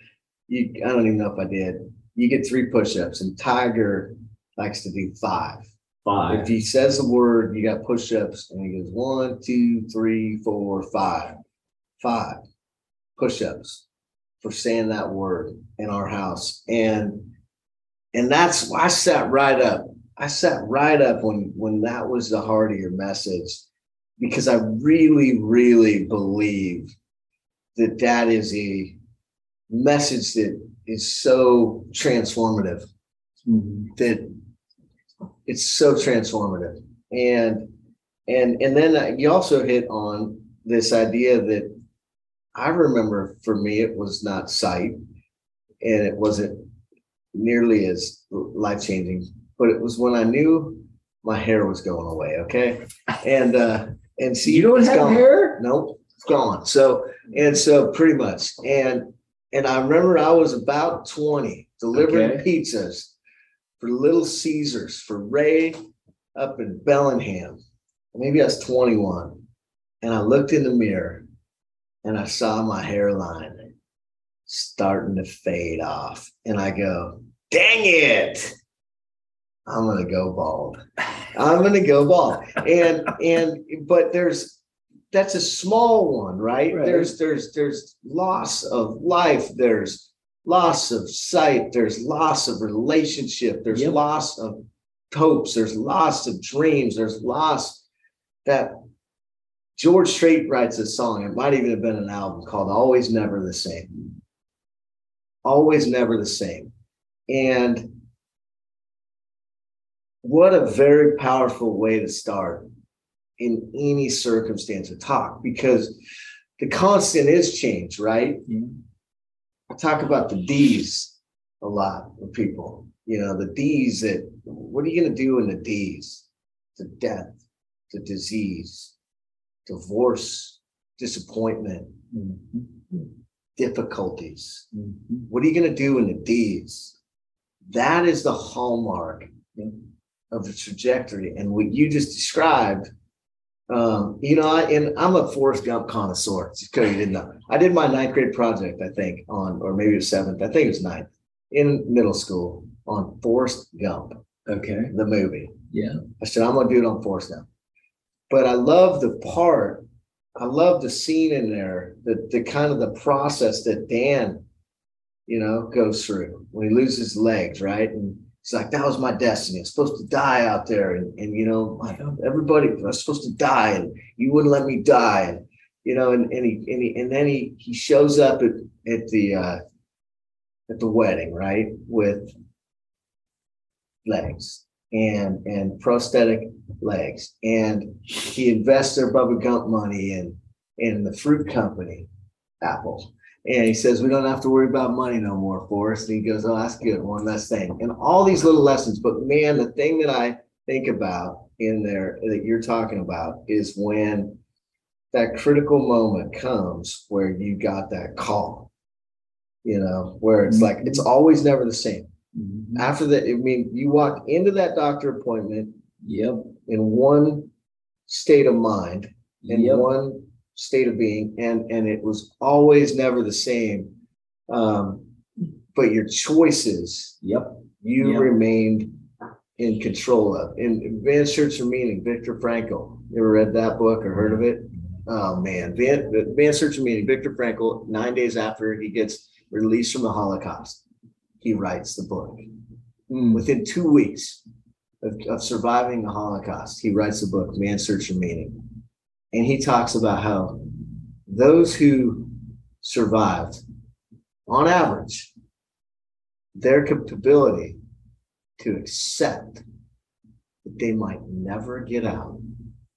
Speaker 2: you, I don't even know if I did. You get three push-ups and Tiger likes to do five. Five. If
Speaker 3: Five.
Speaker 2: he says the word, you got push-ups and he goes one, two, three, four, five. Five push-ups for saying that word in our house. And and that's I sat right up. I sat right up when when that was the heart of your message because I really, really believe that that is a message that is so transformative
Speaker 3: Mhm.
Speaker 2: that it's so transformative and and and then you also hit on this idea that I remember for me, it was not sight and it wasn't nearly as life changing, but it was when I knew my hair was going away. Okay. And, uh, and see,
Speaker 3: You don't
Speaker 2: it's
Speaker 3: have
Speaker 2: gone.
Speaker 3: hair?
Speaker 2: Nope, it's gone. So, and so pretty much. And, and I remember I was about twenty delivering
Speaker 3: Okay.
Speaker 2: pizzas for Little Caesars for Ray up in Bellingham. Maybe I was twenty-one. And I looked in the mirror and I saw my hairline starting to fade off. And I go, dang it. I'm gonna go bald. I'm gonna go bald. And and but there's that's a small one, right?
Speaker 3: Right.
Speaker 2: There's there's there's loss of life, there's loss of sight, there's loss of relationship, there's
Speaker 3: Yep.
Speaker 2: loss of hopes, there's loss of dreams, there's loss that George Strait writes a song. It might even have been an album called Always Never the Same. Always Never the Same. And what a very powerful way to start in any circumstance of talk because the constant is change, right? Mm-hmm. I talk about the D's a lot with people. You know, the D's that what are you going to do in the D's? To death, to disease, divorce, disappointment, difficulties. What are you going to do in the D's? That is the hallmark of the trajectory. And what you just described, um, you know, I, and I'm a Forrest Gump connoisseur. Just because you didn't know, I did my ninth grade project, I think, on, or maybe it was seventh, I think it was ninth, in middle school on Forrest Gump,
Speaker 3: Okay,
Speaker 2: the movie.
Speaker 3: yeah.
Speaker 2: I said, I'm gonna do it on Forrest Gump. But I love the part, I love the scene in there, the, the kind of the process that Dan, you know, goes through when he loses legs, right? And he's like, that was my destiny. I'm supposed to die out there. And, and you know, like everybody I was supposed to die and you wouldn't let me die. And, you know, and, and he, and he, and then he, he shows up at, at the, uh, at the wedding, right? With legs and and prosthetic legs. And he invests their Bubba Gump money in in the fruit company Apple. And he says we don't have to worry about money no more for us and he goes oh that's good one less thing. And all these little lessons but man the thing that I think about in there that you're talking about is when that critical moment comes where you got that call you know where it's like it's mm-hmm. always never the same
Speaker 3: Mhm.
Speaker 2: after that, I mean, you walk into that doctor appointment
Speaker 3: Yep,
Speaker 2: in one state of mind, in
Speaker 3: yep.
Speaker 2: one state of being, and and it was always never the same. Um, but your choices,
Speaker 3: Yep,
Speaker 2: you
Speaker 3: Yeah.
Speaker 2: remained in control of. In Advanced Search for Meaning, Viktor Frankl. You ever read that book or heard of it? Oh man, Van, Advanced Search for Meaning, Viktor Frankl. Nine days after he gets released from the Holocaust, he writes the book
Speaker 3: Mm.
Speaker 2: within two weeks of, of surviving the Holocaust, he writes a book, Man's Search for Meaning. And he talks about how those who survived, on average, their capability to accept that they might never get out,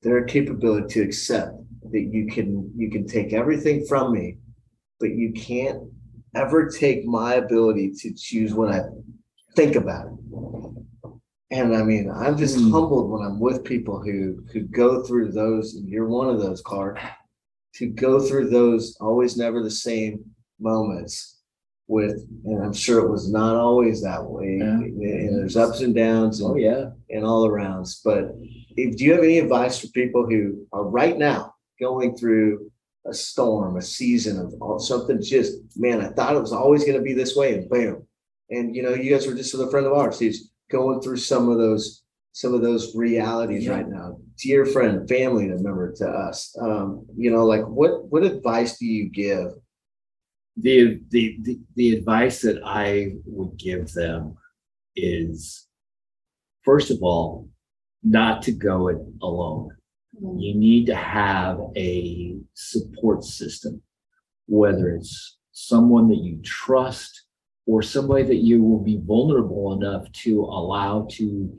Speaker 2: their capability to accept that you can you can take everything from me, but you can't ever take my ability to choose what I think about it. And I mean, I'm just
Speaker 3: Hmm.
Speaker 2: humbled when I'm with people who who go through those, and you're one of those, Clark, to go through those always never the same moments with, and I'm sure it was not always that way.
Speaker 3: Yeah.
Speaker 2: And there's ups and downs
Speaker 3: Oh,
Speaker 2: and,
Speaker 3: yeah.
Speaker 2: and all arounds. But if do you have any advice for people who are right now going through a storm, a season of all- something just, man, I thought it was always going to be this way, and bam. And you know, you guys were just with a friend of ours. He's going through some of those, some of those realities
Speaker 3: Yeah.
Speaker 2: right now. Dear friend, family member to us. Um, you know, like what what advice do you give?
Speaker 3: The, the, the, the advice that I would give them is, first of all, not to go it alone. You need to have a support system, whether it's someone that you trust or somebody that you will be vulnerable enough to allow to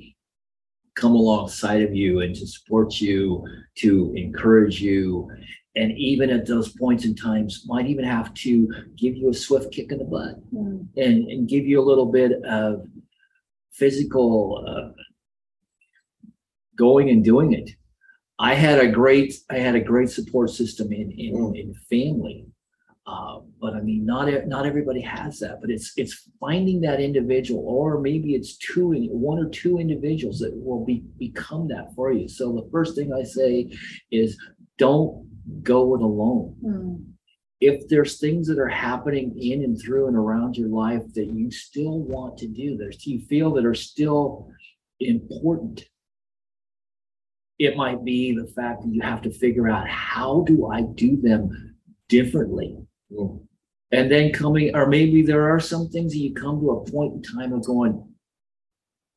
Speaker 3: come alongside of you and to support you, to encourage you. And even at those points in times, might even have to give you a swift kick in the butt
Speaker 1: Mm,
Speaker 3: and, and give you a little bit of physical, uh, going and doing it. I had a great, I had a great support system in, in,
Speaker 2: Mm.
Speaker 3: in family. Uh, but I mean, not, not everybody has that, but it's, it's finding that individual, or maybe it's two, in- one or two individuals that will be, become that for you. So the first thing I say is, don't go it alone
Speaker 1: mm,
Speaker 3: if there's things that are happening in and through and around your life that you still want to do, that you feel that are still important. It might be the fact that you have to figure out how do I do them differently?
Speaker 2: Mm.
Speaker 3: And then coming, or maybe there are some things that you come to a point in time of going,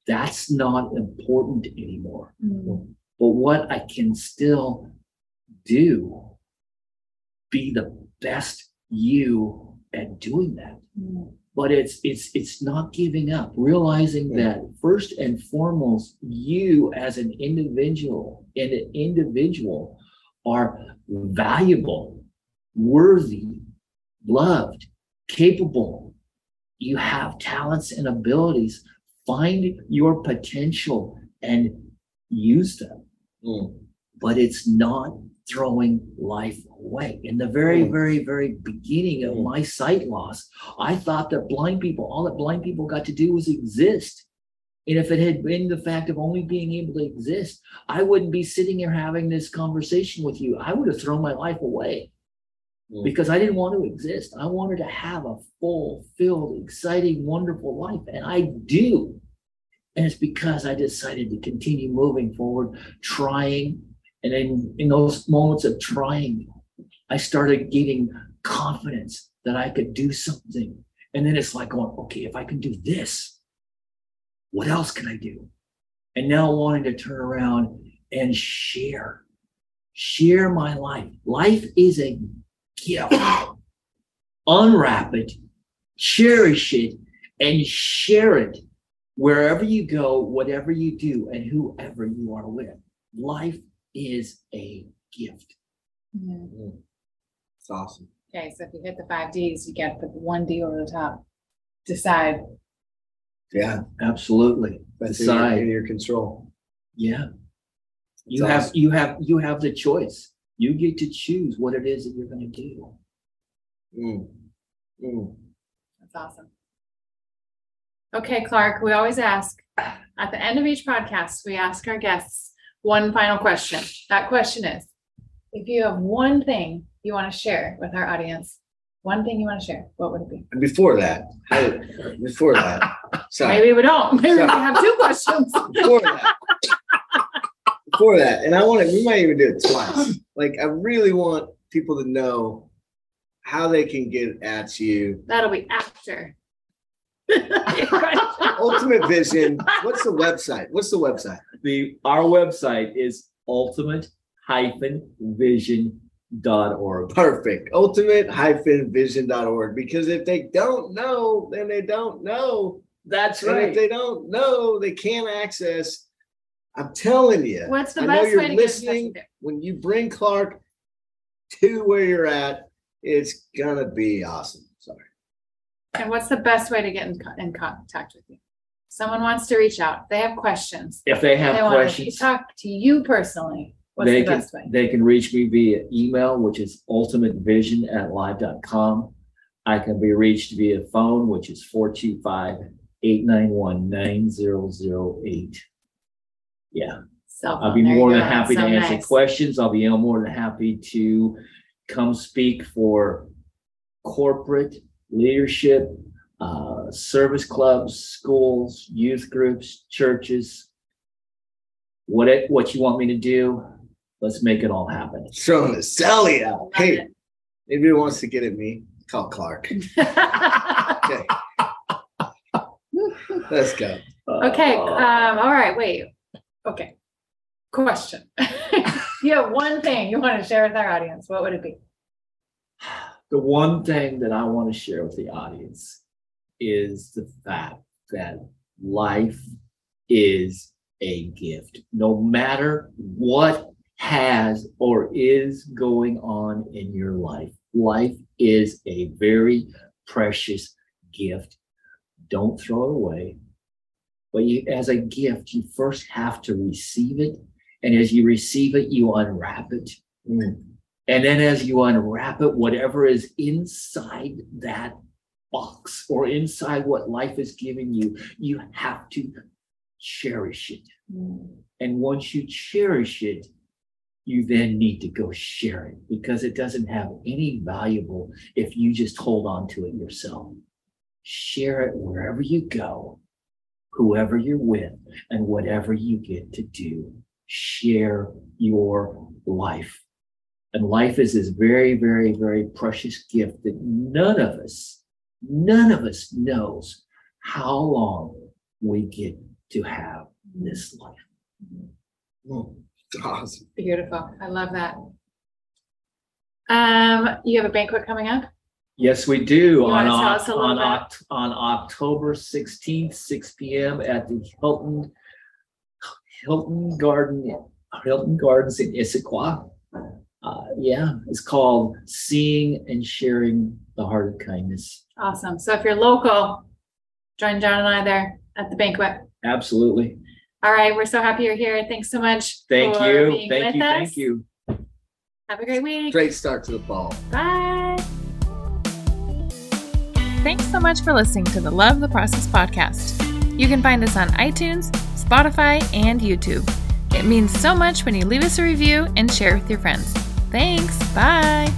Speaker 3: that's not important anymore.
Speaker 1: mm,
Speaker 3: But what I can still do, be the best you at doing that.
Speaker 1: mm,
Speaker 3: But it's it's it's not giving up, realizing
Speaker 2: Mm.
Speaker 3: that first and foremost, you as an individual, and an individual are valuable, worthy, loved, capable. You have talents and abilities. Find your potential and use them
Speaker 2: Mm.
Speaker 3: but it's not throwing life away. In the very,
Speaker 2: Mm.
Speaker 3: very, very beginning of
Speaker 2: Mm.
Speaker 3: my sight loss, I thought that blind people, all that blind people got to do was exist. And if it had been the fact of only being able to exist, I wouldn't be sitting here having this conversation with you. I would have thrown my life away
Speaker 2: Mm.
Speaker 3: because I didn't want to exist. I wanted to have a full, filled, exciting, wonderful life, and I do. And it's because I decided to continue moving forward, trying. And then in those moments of trying, I started getting confidence that I could do something. And then it's like going, okay, if I can do this, what else can I do? And now wanting to turn around and share, share my life. Life is a gift. Unwrap it, cherish it, and share it wherever you go, whatever you do, and whoever you are with. Life is a gift.
Speaker 1: Mm.
Speaker 2: It's awesome.
Speaker 1: Okay, so if you hit the five Ds, you get the one D over the top. Decide.
Speaker 2: Yeah,
Speaker 3: Absolutely.
Speaker 2: that's in your,
Speaker 3: Decide.
Speaker 2: in your control.
Speaker 3: Yeah. You
Speaker 2: It's
Speaker 3: have, you have, you have the choice. You get to choose what it is that you're gonna do.
Speaker 2: Mm. Mm.
Speaker 1: That's awesome. Okay, Clark, we always ask, at the end of each podcast, we ask our guests one final question. That question is, if you have one thing you want to share with our audience, one thing you want to share, what would it be?
Speaker 2: And before that, before that, sorry.
Speaker 1: Maybe we don't, maybe we have two questions.
Speaker 2: before that. Before that, and I want to, we might even do it twice. Like, I really want people to know how they can get at you.
Speaker 1: That'll be after.
Speaker 2: Ultimate Vision, what's the website? What's the website?
Speaker 3: The, our website is ultimate hyphen vision dot org.
Speaker 2: Perfect. Ultimate hyphen vision.org. Because if they don't know, then they don't know.
Speaker 3: That's
Speaker 2: And if they don't know, they can't access. I'm telling you.
Speaker 1: What's the
Speaker 2: I know
Speaker 1: best
Speaker 2: you're
Speaker 1: way to get in touch
Speaker 2: listening.
Speaker 1: with you?
Speaker 2: when you bring Clark to where you're at, it's gonna be awesome.
Speaker 1: And what's the best way to get in, co- in contact with you? Someone wants to reach out, they have questions.
Speaker 3: If they have
Speaker 1: They want to
Speaker 3: questions,
Speaker 1: talk to you personally. What's
Speaker 3: they
Speaker 1: the
Speaker 3: can,
Speaker 1: best way?
Speaker 3: they can reach me via email, which is ultimatevision at live.com. I can be reached via phone, which is 425-891-9008. Yeah,
Speaker 1: Cell
Speaker 3: I'll
Speaker 1: phone,
Speaker 3: be
Speaker 1: there you
Speaker 3: more than
Speaker 1: go.
Speaker 3: happy to
Speaker 1: So
Speaker 3: answer
Speaker 1: nice.
Speaker 3: questions. I'll be more than happy to come speak for corporate leadership, uh, service clubs, schools, youth groups, churches. What it, what you want me to do, let's make it all happen.
Speaker 2: Throwing the Sally out. Hey,
Speaker 1: it.
Speaker 2: if you wants to get at me, call Clark. Okay, let's go.
Speaker 1: Okay,
Speaker 3: Uh,
Speaker 1: um, all right, wait. Okay. Question. You have one thing you want to share with our audience, what would it be?
Speaker 3: The one thing that I want to share with the audience is the fact that life is a gift. No matter what has or is going on in your life. Life is a very precious gift. Don't throw it away. But you, as a gift, you first have to receive it. And as you receive it, you unwrap it.
Speaker 2: Mm.
Speaker 3: And then as you unwrap it, whatever is inside that box or inside what life is giving you, you have to cherish it. And once you cherish it, you then need to go share it because it doesn't have any valuable if you just hold on to it yourself. Share it wherever you go, whoever you're with, and whatever you get to do. Share your life. And life is this very, very, very precious gift that none of us, none of us knows how long we get to have this life.
Speaker 2: Awesome.
Speaker 1: Beautiful. I love that. Um, you have a banquet coming up?
Speaker 3: Yes, we do.
Speaker 1: You
Speaker 3: On,
Speaker 1: wanna tell
Speaker 3: Oc-
Speaker 1: us a little
Speaker 3: on. Oct- on October sixteenth, six P M at the Hilton, Hilton Garden, Hilton Gardens in Issaquah. Uh, yeah, it's called Seeing and Sharing the Heart of Kindness.
Speaker 1: Awesome. So if you're local, join John and I there at the banquet.
Speaker 3: Absolutely.
Speaker 1: All right, we're so happy you're here. Thanks so much.
Speaker 3: Thank
Speaker 1: for
Speaker 3: you.
Speaker 1: being
Speaker 3: Thank
Speaker 1: with
Speaker 3: you.
Speaker 1: us.
Speaker 3: Thank you.
Speaker 1: Have a great week.
Speaker 2: Great start to the fall.
Speaker 1: Bye.
Speaker 4: Thanks so much for listening to the Love the Process podcast. You can find us on iTunes, Spotify, and YouTube. It means so much when you leave us a review and share with your friends. Thanks. Bye.